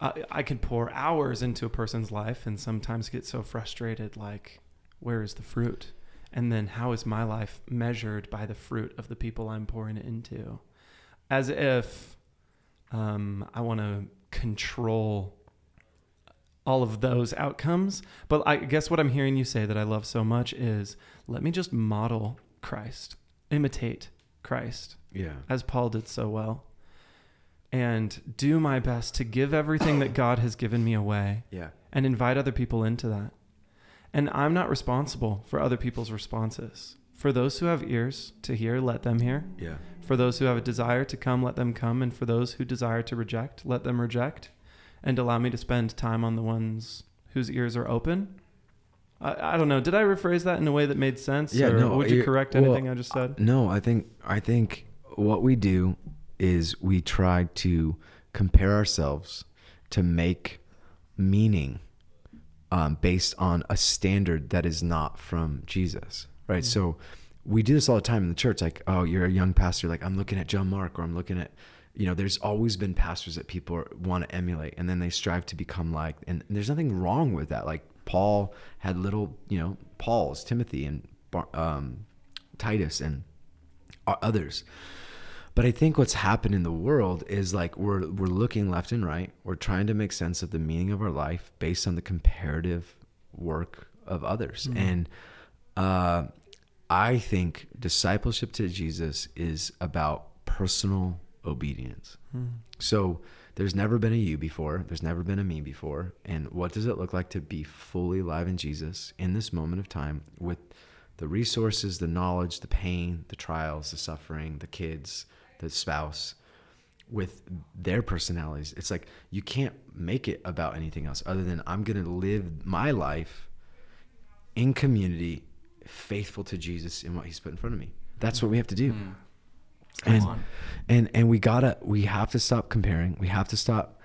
I, I can pour hours into a person's life and sometimes get so frustrated like, where is the fruit? And then how is my life measured by the fruit of the people I'm pouring it into? As if um, I want to control all of those outcomes. But I guess what I'm hearing you say that I love so much is let me just model Christ, imitate Christ, Yeah. as Paul did so well, and do my best to give everything that God has given me away Yeah. and invite other people into that. And I'm not responsible for other people's responses. For those who have ears to hear, let them hear. Yeah. For those who have a desire to come, let them come. And for those who desire to reject, let them reject. And allow me to spend time on the ones whose ears are open. I, I don't know. Did I rephrase that in a way that made sense? Yeah, no, would you correct well, anything I just said? No, I think I think what we do is we try to compare ourselves to make meaning um, based on a standard that is not from Jesus, right? So we do this all the time in the church. Like, oh, you're a young pastor. Like, I'm looking at John Mark, or I'm looking at, you know, there's always been pastors that people want to emulate, and then they strive to become like. And there's nothing wrong with that. Like Paul had little, you know, Paul's, Timothy, and um, Titus, and others. But I think what's happened in the world is like we're we're looking left and right. We're trying to make sense of the meaning of our life based on the comparative work of others. And uh, I think discipleship to Jesus is about personal obedience. So there's never been a you before. There's never been a me before. And what does it look like to be fully alive in Jesus in this moment of time with the resources, the knowledge, the pain, the trials, the suffering, the kids, the spouse, with their personalities? It's like you can't make it about anything else other than I'm going to live my life in community, faithful to Jesus and what He's put in front of me. That's what we have to do. Mm. And, on. And and we gotta we have to stop comparing. We have to stop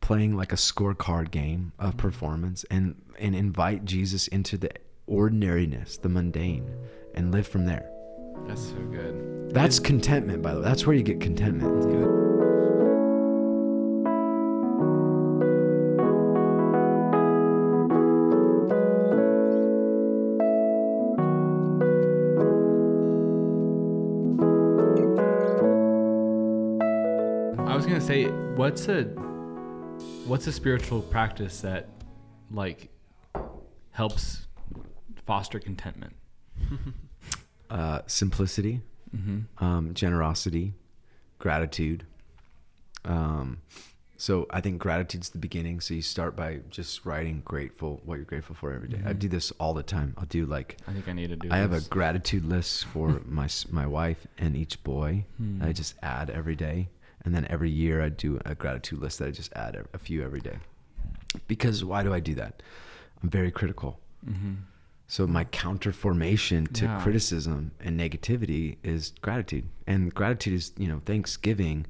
playing like a scorecard game of mm-hmm. performance and and invite Jesus into the ordinariness, the mundane, and live from there. That's so good. That's contentment, by the way. That's where you get contentment. What's a what's a spiritual practice that like helps foster contentment? Uh, simplicity, Mm-hmm. um, generosity, gratitude. Um, so I think gratitude's the beginning. So you start by just writing grateful, what you're grateful for every day. I Mhm. do this all the time. I'll do like I think I need to do. I have a gratitude list for my my wife and each boy. Hmm. I just add every day, and then every year I do a gratitude list that I just add a- a few every day. Because why do I do that? I'm very critical. Mm-hmm. So my counter formation to Yeah. criticism and negativity is gratitude. And gratitude is, you know, thanksgiving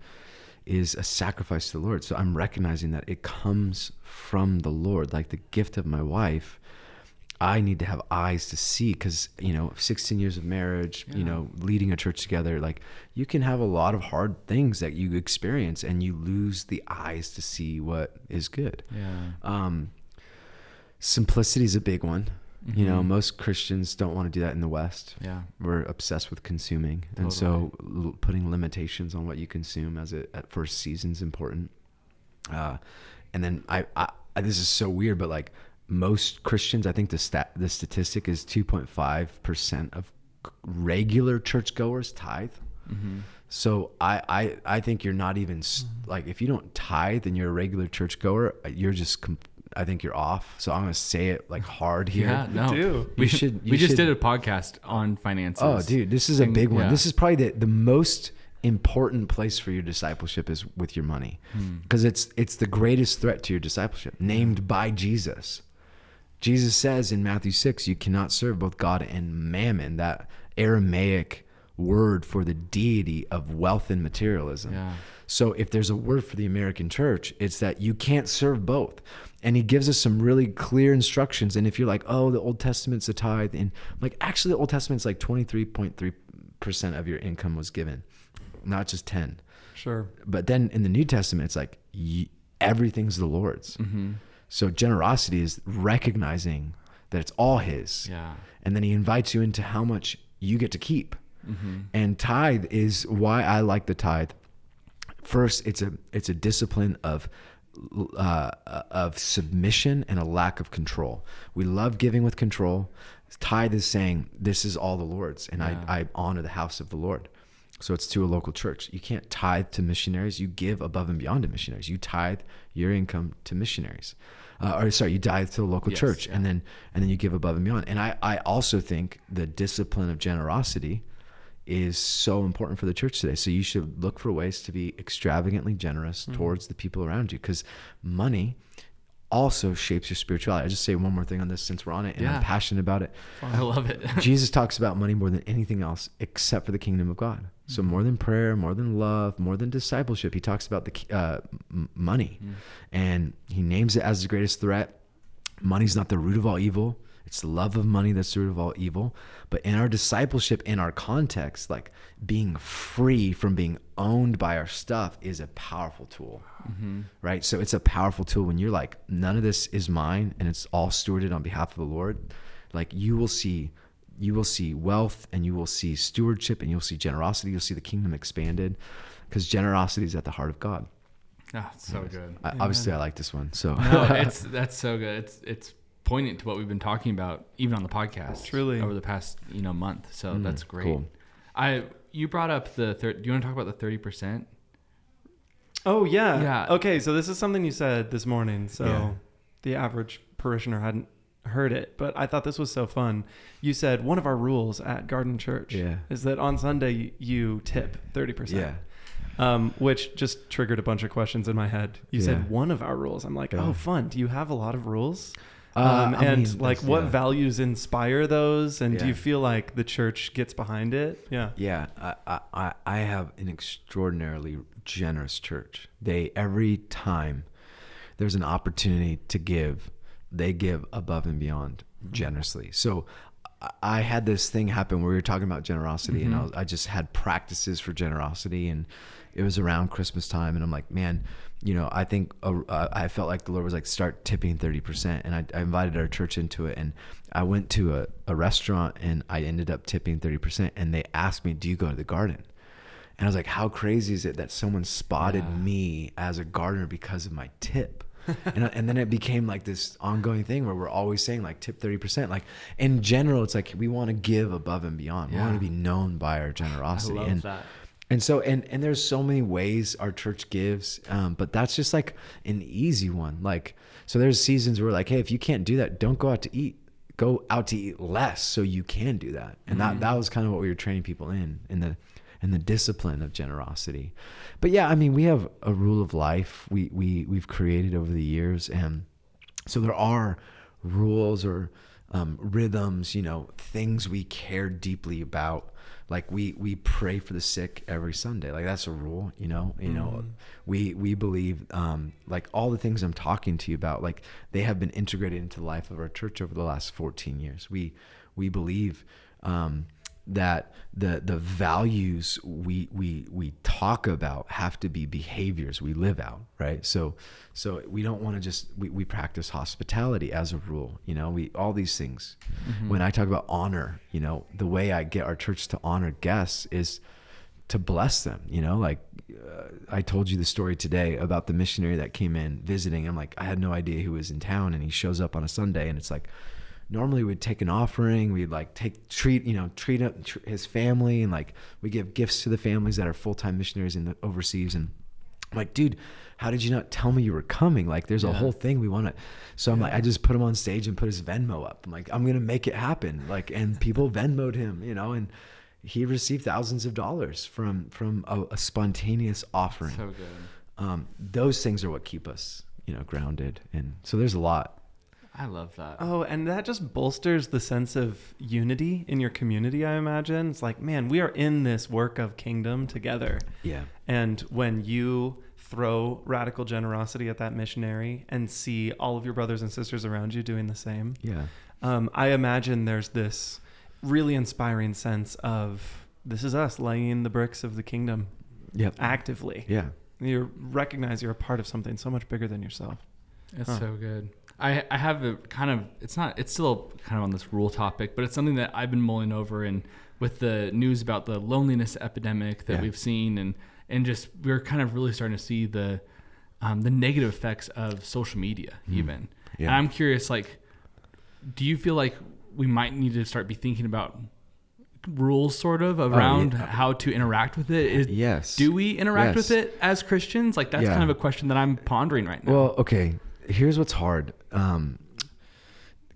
is a sacrifice to the Lord. So I'm recognizing that it comes from the Lord. Like the gift of my wife, I need to have eyes to see because, you know, 16 years of marriage, you know, leading a church together, like you can have a lot of hard things that you experience and you lose the eyes to see what is good. Yeah. Um, simplicity is a big one. You know, Mhm. most Christians don't want to do that in the West. Yeah. We're obsessed with consuming, and so l- putting limitations on what you consume as a at first season is important. Uh, and then I, I, I, this is so weird, but like most Christians, I think the stat, the statistic is two point five percent of regular churchgoers tithe. Mm-hmm. So I, I, I think you're not even s- like if you don't tithe and you're a regular churchgoer, uh, you're just. Com- I think you're off. So I'm gonna say it like hard here. Yeah. No. do. We should. should- we just should- did a podcast on finances. Oh, dude, this is a And- big one. yeah. This is probably the, the most important place for your discipleship is with your money, Hmm. because it's it's the greatest threat to your discipleship, named by Jesus. Jesus says in Matthew six, you cannot serve both God and mammon. That Aramaic word for the deity of wealth and materialism. Yeah. So if there's a word for the American church, it's that you can't serve both. And he gives us some really clear instructions. And if you're like, oh, the Old Testament's a tithe, and like actually the Old Testament's like 23.3% of your income was given, not just 10. Sure. But then in the New Testament, it's like everything's the Lord's. Mm-hmm. So generosity is recognizing that it's all his. Yeah. And then he invites you into how much you get to keep. Mm-hmm. And tithe is why I like the tithe. First, it's a it's a discipline of uh, of submission and a lack of control. We love giving with control. Tithe is saying this is all the Lord's, and Yeah. I, I honor the house of the Lord. So it's to a local church. You can't tithe to missionaries. You give above and beyond to missionaries. You tithe your income to missionaries, uh, or sorry, you tithe to the local Yes, church, yeah. and then and then you give above and beyond. And I I also think the discipline of generosity is so important for the church today. So you should look for ways to be extravagantly generous Mm-hmm. towards the people around you because money also shapes your spirituality. I just say one more thing on this since we're on it and Yeah. I'm passionate about it. I love it. Jesus talks about money more than anything else except for the kingdom of God. So Mm-hmm. more than prayer, more than love, more than discipleship, he talks about the uh, money, Mm. and he names it as the greatest threat. Money's not the root of all evil. It's the love of money that's the root of all evil. But in our discipleship, in our context, like being free from being owned by our stuff is a powerful tool mm-hmm. right? So it's a powerful tool when you're like, none of this is mine and it's all stewarded on behalf of the Lord. Like you will see, you will see wealth and you will see stewardship and you'll see generosity. You'll see the kingdom expanded because generosity is at the heart of God. Ah, so good. I, obviously, I like this one. So No, it's that's so good. It's it's poignant to what we've been talking about, even on the podcast, Truly. over the past you know month. So Mm, that's great. cool. I you brought up the third. Do you want to talk about the thirty percent? Oh yeah. Yeah. Okay, so this is something you said this morning. So Yeah. the average parishioner hadn't heard it, but I thought this was so fun. You said one of our rules at Garden Church yeah, is that on Sunday you tip 30%. yeah, Um, which just triggered a bunch of questions in my head. You Yeah. said one of our rules. I'm like, oh, fun. Do you have a lot of rules? Uh, um, I and mean, like, what yeah. values inspire those? And do you feel like the church gets behind it? Yeah. Yeah, I, I- I, have an extraordinarily generous church. They every time there's an opportunity to give, they give above and beyond generously. So I- had this thing happen where we were talking about generosity, and I, Mhm. was, I just had practices for generosity, and it was around Christmas time, and I'm like, man, you know, I think uh, I felt like the Lord was like, start tipping 30%. And I, I invited our church into it. And I went to a, a restaurant and I ended up tipping 30%. And they asked me, do you go to the garden? And I was like, how crazy is it that someone spotted Yeah. me as a gardener because of my tip? and, and then it became like this ongoing thing where we're always saying like tip 30%. Like in general, it's like we want to give above and beyond. We want to be known by our I generosity. love and that. And so, and and there's so many ways our church gives, um, but that's just like an easy one. Like, so there's seasons where like, hey, if you can't do that, don't go out to eat. Go out to eat less so you can do that. And that that was kind of what we were training people in in the in the discipline of generosity. But yeah, I mean, we have a rule of life we we we've created over the years, and so there are rules or um, rhythms, you know, things we care deeply about. Like we we pray for the sick every Sunday. Like that's a rule, you know. You know, we we believe um, like all the things I'm talking to you about. Like they have been integrated into the life of our church over the last 14 years. We we believe um, that the the values we we we talk about have to be behaviors we live out right? So so we don't want to just we, we practice hospitality as a rule you know? We all these things. When i talk about honor you know the way i get our church to honor guests is to bless them you know? Like uh, i told you the story today about the missionary that came in visiting. I'm like i had no idea who was in town and he shows up on a sunday and it's like normally we'd take an offering we'd like take treat you know treat up his family and like we give gifts to the families that are full-time missionaries in the overseas and I'm like dude how did you not tell me you were coming? Like there's a whole thing we want to so i'm like i just put him on stage and put his venmo up. I'm like i'm gonna make it happen. Like and people venmoed him you know and he received thousands of dollars from from a, a spontaneous offering. So good. um, those things are what keep us you know grounded and so there's a lot I love that. Oh, and that just bolsters the sense of unity in your community, I imagine. It's like, man, we are in this work of kingdom together. yeah And when you throw radical generosity at that missionary and see all of your brothers and sisters around you doing the same, yeah um, I imagine there's this really inspiring sense of this is us laying the bricks of the kingdom yep actively. yeah You recognize you're a part of something so much bigger than yourself. It's Huh. so good. I I have a kind of it's not it's still kind of on this rule topic, but it's something that I've been mulling over and with the news about the loneliness epidemic that Yeah. we've seen and and just we're kind of really starting to see the um, the negative effects of social media even. And I'm curious like do you feel like we might need to start be thinking about rules sort of around Oh, yeah. how to interact with it? Is, yes Do we interact with it as Christians? Like that's Yeah. kind of a question that I'm pondering right now. Well, okay. Here's what's hard. Um,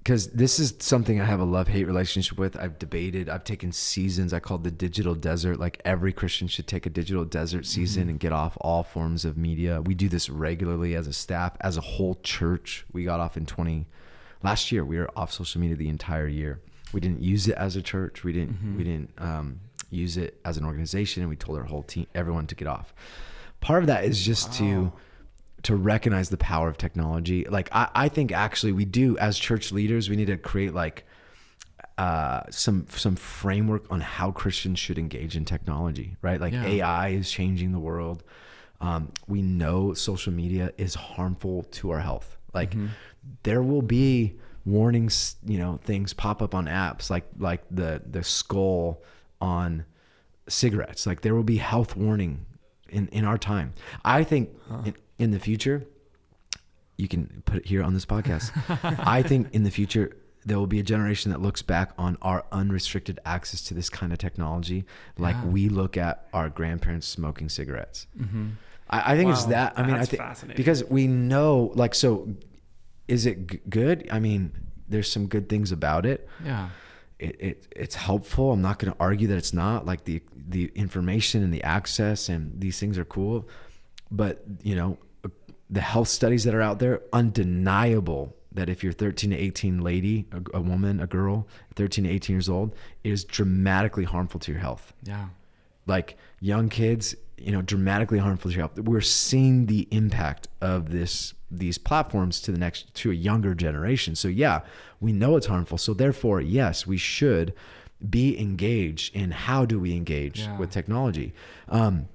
because this is something I have a love hate relationship with. I've debated. I've taken seasons. I call it the digital desert. Like every Christian should take a digital desert season and get off all forms of media. We do this regularly as a staff, as a whole church. We got off in 20 last year. We were off social media the entire year. We didn't use it as a church. We didn't. We didn't um, use it as an organization. And we told our whole team, everyone, to get off. Part of that is just to to recognize the power of technology. Like I, I think actually we do as church leaders, we need to create like uh, some some framework on how Christians should engage in technology, right? Like Yeah. AI is changing the world. Um, we know social media is harmful to our health. Like there will be warnings, you know, things pop up on apps like like the the skull on cigarettes. Like there will be health warning in in our time. I think in, in the future, you can put it here on this podcast. I think in the future there will be a generation that looks back on our unrestricted access to this kind of technology, like Yeah. we look at our grandparents smoking cigarettes. Mm-hmm. I, I think it's that. I mean, I think because we know, like, so is it g- good? I mean, there's some good things about it yeah. it, it it's helpful. I'm not going to argue that it's not like the the information and the access and these things are cool, but you know, the health studies that are out there undeniable that if you're 13 to 18 lady, a, a woman, a girl, 13 to 18 years old, it is dramatically harmful to your health Yeah. like young kids, you know, dramatically harmful to your health. We're seeing the impact of this these platforms to the next to a younger generation. So yeah, we know it's harmful. So therefore, yes, we should be engaged in how do we engage Yeah. with technology. Um,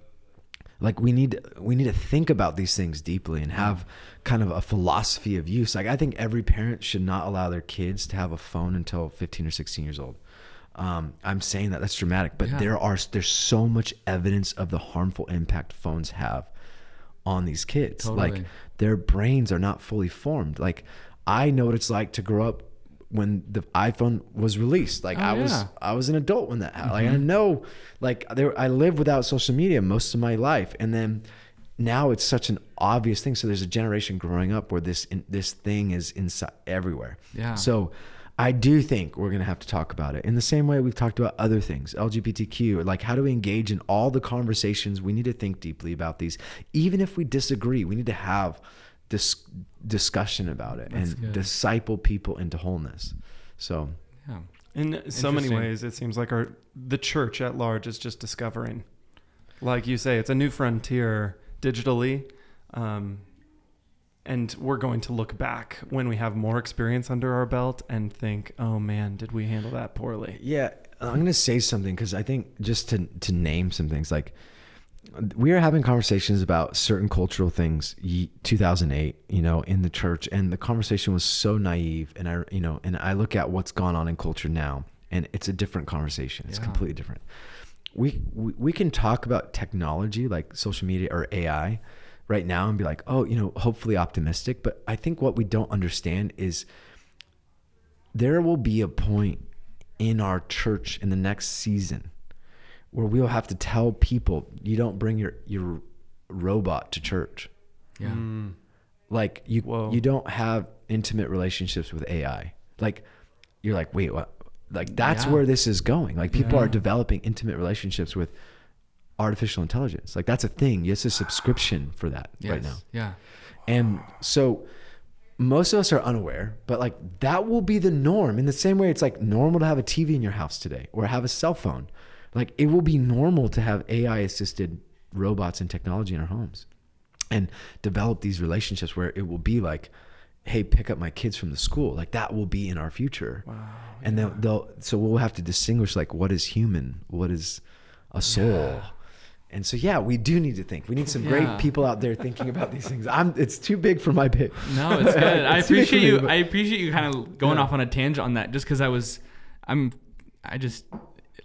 like we need we need to think about these things deeply and have kind of a philosophy of use. Like I think every parent should not allow their kids to have a phone until 15 or 16 years old. Um, I'm saying that that's dramatic, but Yeah. there are there's so much evidence of the harmful impact phones have on these kids. Totally. Like their brains are not fully formed. Like I know what it's like to grow up when the iPhone was released. Like Oh, I was yeah. I was an adult when that happened. Like I mm-hmm. know like there I lived without social media most of my life and then now it's such an obvious thing so there's a generation growing up where this in, this thing is inside everywhere. Yeah. So I do think we're going to have to talk about it in the same way we've talked about other things, LGBTQ, like how do we engage in all the conversations? We need to think deeply about these. Even if we disagree, we need to have this discussion about it That's and good. disciple people into wholeness. So Yeah. In so many ways, it seems like our the church at large is just discovering. Like you say, it's a new frontier digitally, um, and we're going to look back when we have more experience under our belt and think, "Oh man, did we handle that poorly?" Yeah, I'm gonna say something because I think just to to name some things like we are having conversations about certain cultural things. 2008, you know, in the church, and the conversation was so naive. And I, you know, and I look at what's gone on in culture now, and it's a different conversation. It's Yeah. completely different. We, we we can talk about technology like social media or AI right now and be like, oh, you know, hopefully optimistic. But I think what we don't understand is there will be a point in our church in the next season where we'll have to tell people you don't bring your your robot to church Yeah. Mm. like you Whoa. you don't have intimate relationships with ai like you're like wait what like that's Yeah. where this is going like people Yeah. are developing intimate relationships with artificial intelligence like that's a thing it's a subscription for that right now Yeah. and so most of us are unaware, but like that will be the norm in the same way it's like normal to have a TV in your house today or have a cell phone. Like it will be normal to have AI assisted robots and technology in our homes and develop these relationships where it will be like, hey, pick up my kids from the school. Like that will be in our future. Wow. And they'll, they'll, so we'll have to distinguish like what is human, what is a soul. And so, yeah, we do need to think. We need some Yeah. great people out there thinking about these things. I'm. It's too big for my pit. No, it's good. I It's for appreciate me, you. but- I appreciate you kind of going Yeah. off on a tangent on that, just because I was, I'm, I just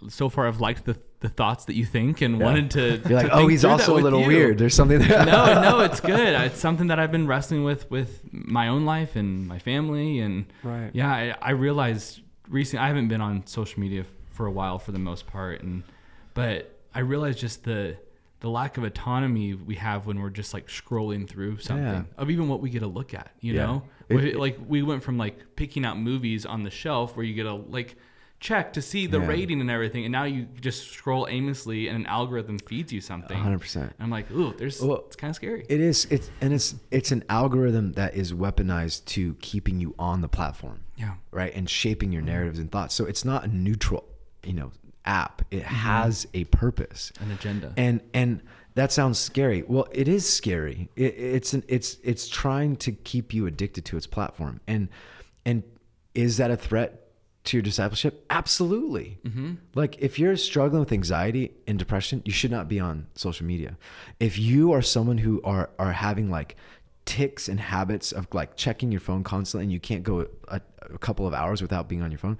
so far I've liked the the thoughts that you think and Yeah. wanted to. You're like, to oh, he's also a little you." weird. There's something there. no, no, it's good. It's something that I've been wrestling with with my own life and my family, and Right. yeah, I, I realized recently I haven't been on social media for a while for the most part, and but I realized just the the lack of autonomy we have when we're just like scrolling through something Yeah. of even what we get to look at. You Yeah. know, it- like we went from like picking out movies on the shelf where you get a like check to see the Yeah. rating and everything, and now you just scroll aimlessly and an algorithm feeds you something. 100%. And I'm like, ooh, there's Well, it's kind of scary. It is. It's and it's it's an algorithm that is weaponized to keeping you on the platform, yeah. right, and shaping Mm-hmm. your narratives and thoughts. So it's not a neutral, you know, app. It Mm-hmm. has a purpose. An agenda. and and that sounds scary well it is scary it, it's an, it's it's trying to keep you addicted to its platform and and is that a threat to your discipleship absolutely Mm-hmm. like if you're struggling with anxiety and depression you should not be on social media if you are someone who are are having like ticks and habits of like checking your phone constantly and you can't go a, a couple of hours without being on your phone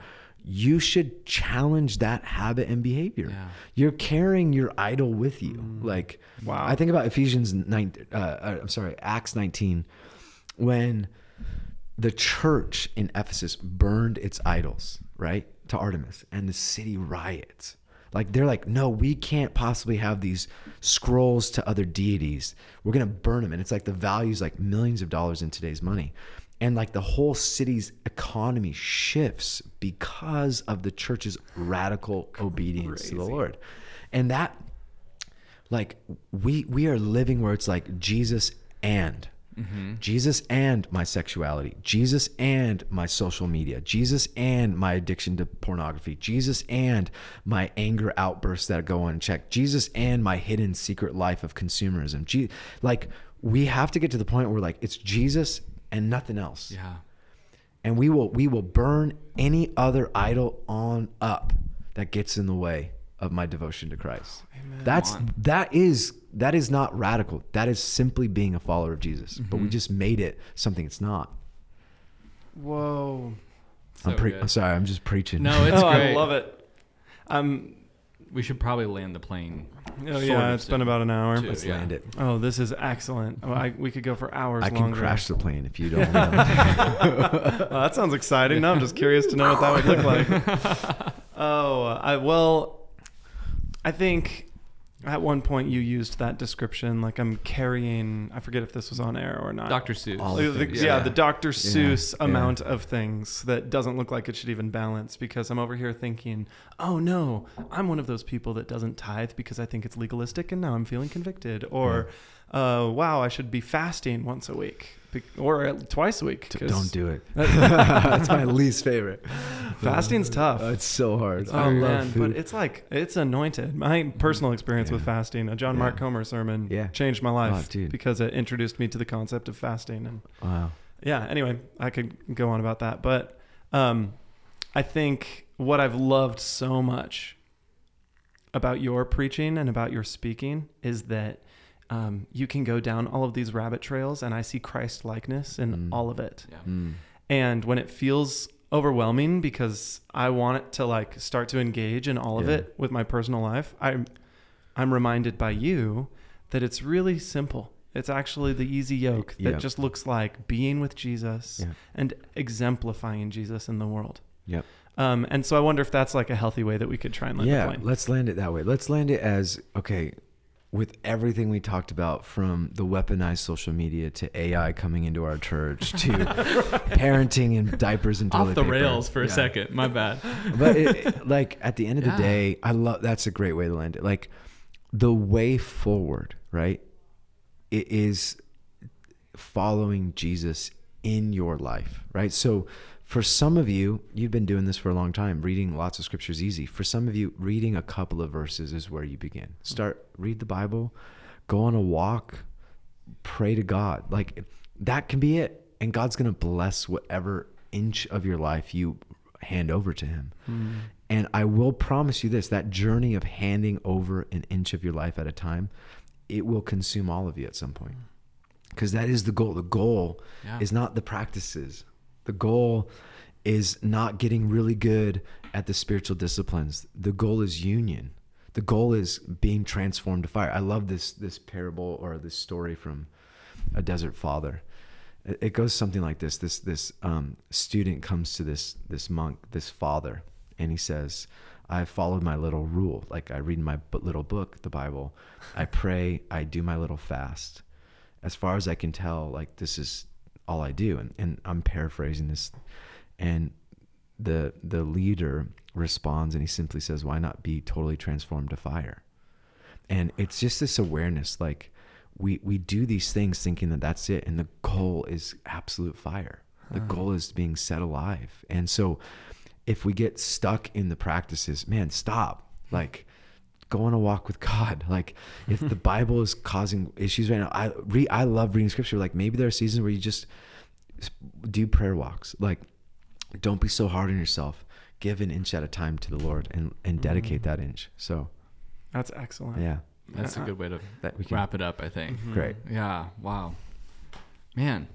you should challenge that habit and behavior Yeah. you're carrying your idol with you like Wow. i think about ephesians 9 uh, uh, i'm sorry acts 19 when the church in ephesus burned its idols right to artemis and the city riots. Like they're like no we can't possibly have these scrolls to other deities. We're gonna burn them and it's like the value's like millions of dollars in today's money. And like the whole city's economy shifts because of the church's radical obedience to the lord. And that like we we are living where it's like jesus and Mm-hmm. jesus and my sexuality jesus and my social media jesus and my addiction to pornography jesus and my anger outbursts that go unchecked jesus and my hidden secret life of consumerism. Je- like we have to get to the point where like it's jesus and nothing else. Yeah. and we will we will burn any other idol on up that gets in the way of my devotion to Christ. That's that is that is not radical. That is simply being a follower of Jesus. But Mm-hmm. we just made it something it's not. Whoa. So I'm, pre- I'm sorry. I'm just preaching. No, it's oh, great. I love it. Um. We should probably land the plane. Oh yeah, it's been about an hour. too. Let's yeah. land it. Oh, this is excellent. Oh, I, we could go for hours I can longer. crash the plane if you don't. know. Oh, that sounds exciting. No, I'm just curious to know what that would look like. oh, I well, I think at one point you used that description like I'm carrying. I forget if this was on air or not. Dr. Seuss. All Like the- yeah, Yeah. the Dr. Seuss yeah. amount of things that doesn't look like it should even balance because I'm over here thinking, oh no, I'm one of those people that doesn't tithe because I think it's legalistic and now I'm feeling convicted. Or, uh, wow, I should be fasting once a week Be- or twice a week. Don't do it. That's my least favorite. Fasting's tough. Uh, it's so hard. Oh I love man, food. but it's like it's anointed. My personal experience with fasting, a John Yeah. Mark Comer sermon, Yeah. changed my life Oh, because it introduced me to the concept of fasting. And wow. yeah, anyway, I could go on about that, but um, I think what I've loved so much about your preaching and about your speaking is that um, you can go down all of these rabbit trails, and I see Christ likeness in Mm. all of it. Yeah. Mm. And when it feels overwhelming because I want it to like start to engage in all of it with my personal life, I'm I'm reminded by you that it's really simple. It's actually the easy yoke that Yep. just looks like being with Jesus Yeah. and exemplifying Jesus in the world. Yep. Um, and so I wonder if that's like a healthy way that we could try and land yeah, the plane. let's land it that way. Let's land it as okay, with everything we talked about from the weaponized social media to AI coming into our church to parenting and diapers and toilet Off the paper. rails for a second. My bad. But it, like at the end of the day, I love that's a great way to land it. Like the way forward, right? It is following Jesus in your life, right? So for some of you, you've been doing this for a long time. Reading lots of scripture is easy. For some of you, reading a couple of verses is where you begin. Start read the Bible, go on a walk, pray to God. Like that can be it. And God's going to bless whatever inch of your life you hand over to him. Mm. And I will promise you this, that journey of handing over an inch of your life at a time, it will consume all of you at some point. Because that is the goal. The goal Yeah. is not the practices. The goal is not getting really good at the spiritual disciplines. The goal is union. The goal is being transformed to fire. I love this this parable or this story from a desert father. It goes something like this. This this um, student comes to this this monk, this father, and he says, "I followed my little rule. Like I read my little book, the Bible. I pray. I do my little fast. As far as I can tell, like this is all I do." And and I'm paraphrasing this, and the the leader responds and he simply says, "Why not be totally transformed to fire?" And it's just this awareness, like we we do these things thinking that that's it, and the goal is absolute fire. The goal is being set alive. And so, if we get stuck in the practices, man, stop. Like, go on a walk with God. Like, if the Bible is causing issues right now, I re I love reading scripture. Like, maybe there are seasons where you just do prayer walks. Like, don't be so hard on yourself. Give an inch at a time to the Lord and and dedicate that inch. So, That's excellent. yeah, That's a good way to that we can. wrap it up, I think. Mhm. Great. Yeah. Wow. Man.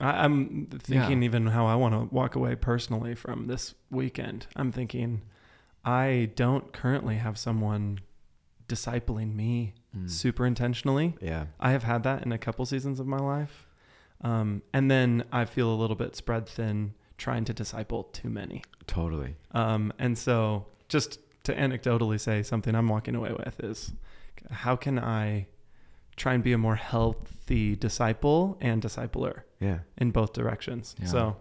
I, I'm thinking even how I want to walk away personally from this weekend. I'm thinking I don't currently have someone discipling me Mm. super intentionally. Yeah. I have had that in a couple seasons of my life. Um, and then I feel a little bit spread thin trying to disciple too many. Totally. Um, and so, just to anecdotally say something I'm walking away with is how can I try and be a more healthy disciple and discipler Yeah. in both directions? Yeah. So,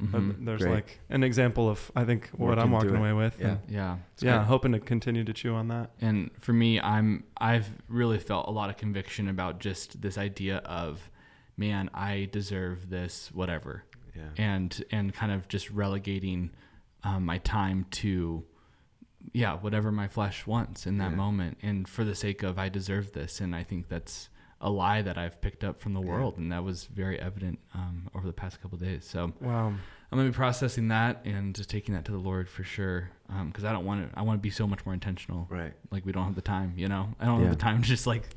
uh, Mhm. there's Great. like an example of, I think, what Working I'm walking away with. Yeah. And, Yeah. It's yeah, great. hoping to continue to chew on that. And for me, I'm I've really felt a lot of conviction about just this idea of, man, I deserve this, whatever, Yeah. and and kind of just relegating um, my time to, yeah, whatever my flesh wants in that Yeah. moment, and for the sake of I deserve this, and I think that's a lie that I've picked up from the world, and that was very evident um, over the past couple of days. So Wow. I'm gonna be processing that and just taking that to the Lord for sure, because I don't want to. I want to be so much more intentional Right. like we don't have the time you know i don't Yeah. have the time to just like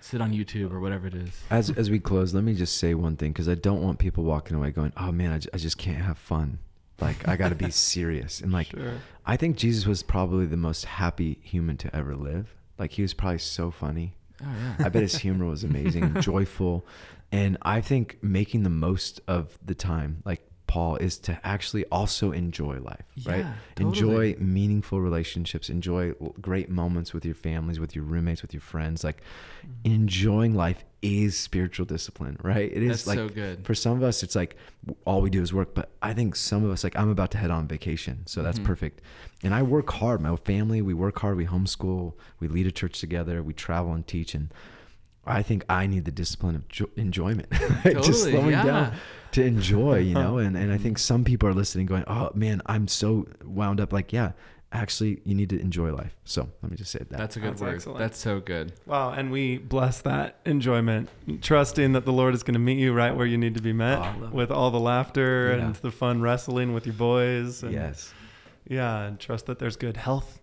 sit on youtube or whatever it is As as we close, let me just say one thing because I don't want people walking away going, "Oh man, I, just can't have fun." Like I got to be serious and like sure. I think Jesus was probably the most happy human to ever live. Like he was probably so funny. Oh yeah I bet his humor was amazing and joyful. And I think making the most of the time, like Paul, is to actually also enjoy life, right? Totally. Enjoy meaningful relationships, enjoy great moments with your families, with your roommates, with your friends. Like Mm-hmm. enjoying life is spiritual discipline, right? It is that's like so good for some of us it's like all we do is work but i think some of us like i'm about to head on vacation so that's Mhm. perfect and i work hard my family we work hard we homeschool we lead a church together we travel and teach and I think I need the discipline of jo- enjoyment, just slowing yeah. down to enjoy, you know. And and I think some people are listening, going, "Oh man, I'm so wound up." Like, yeah, actually, you need to enjoy life. So let me just say that. That's a good That's word. excellent. That's so good. Wow, and we bless that enjoyment, trusting that the Lord is going to meet you right where you need to be met Oh, I love with all the laughter Yeah. and the fun wrestling with your boys. And yes, Yeah, and trust that there's good health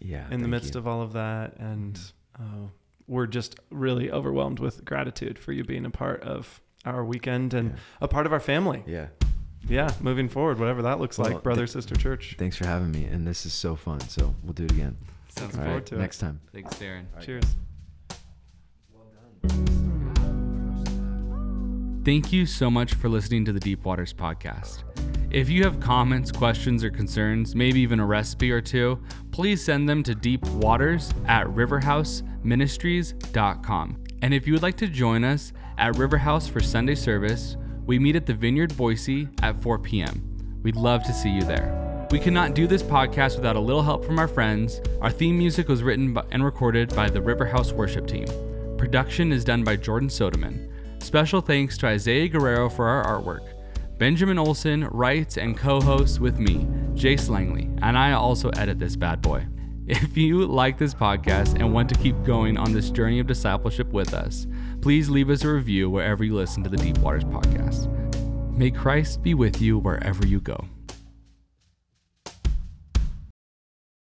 yeah. in the midst of all of that. And uh, we're just really overwhelmed with gratitude for you being a part of our weekend and Yeah. a part of our family. yeah. Yeah, moving forward, whatever that looks Well, like, brother, th- sister, church. Thanks for having me, and this is so fun. So we'll do it again. Sounds All forward right, to it. next time. Thanks, Darren. Cheers. Well done. Thank you so much for listening to the Deep Waters podcast. If you have comments, questions, or concerns, maybe even a recipe or two, please send them to deepwaters at riverhouseministries.com. And if you would like to join us at Riverhouse for Sunday service, we meet at the Vineyard Boise at 4 p.m. We'd love to see you there. We could not do this podcast without a little help from our friends. Our theme music was written and recorded by the Riverhouse worship team. Production is done by Jordan Sodeman. Special thanks to Isaiah Guerrero for our artwork. Benjamin Olson writes and co hosts with me, Jace Langley, and I also edit this bad boy. If you like this podcast and want to keep going on this journey of discipleship with us, please leave us a review wherever you listen to the Deep Waters podcast. May Christ be with you wherever you go.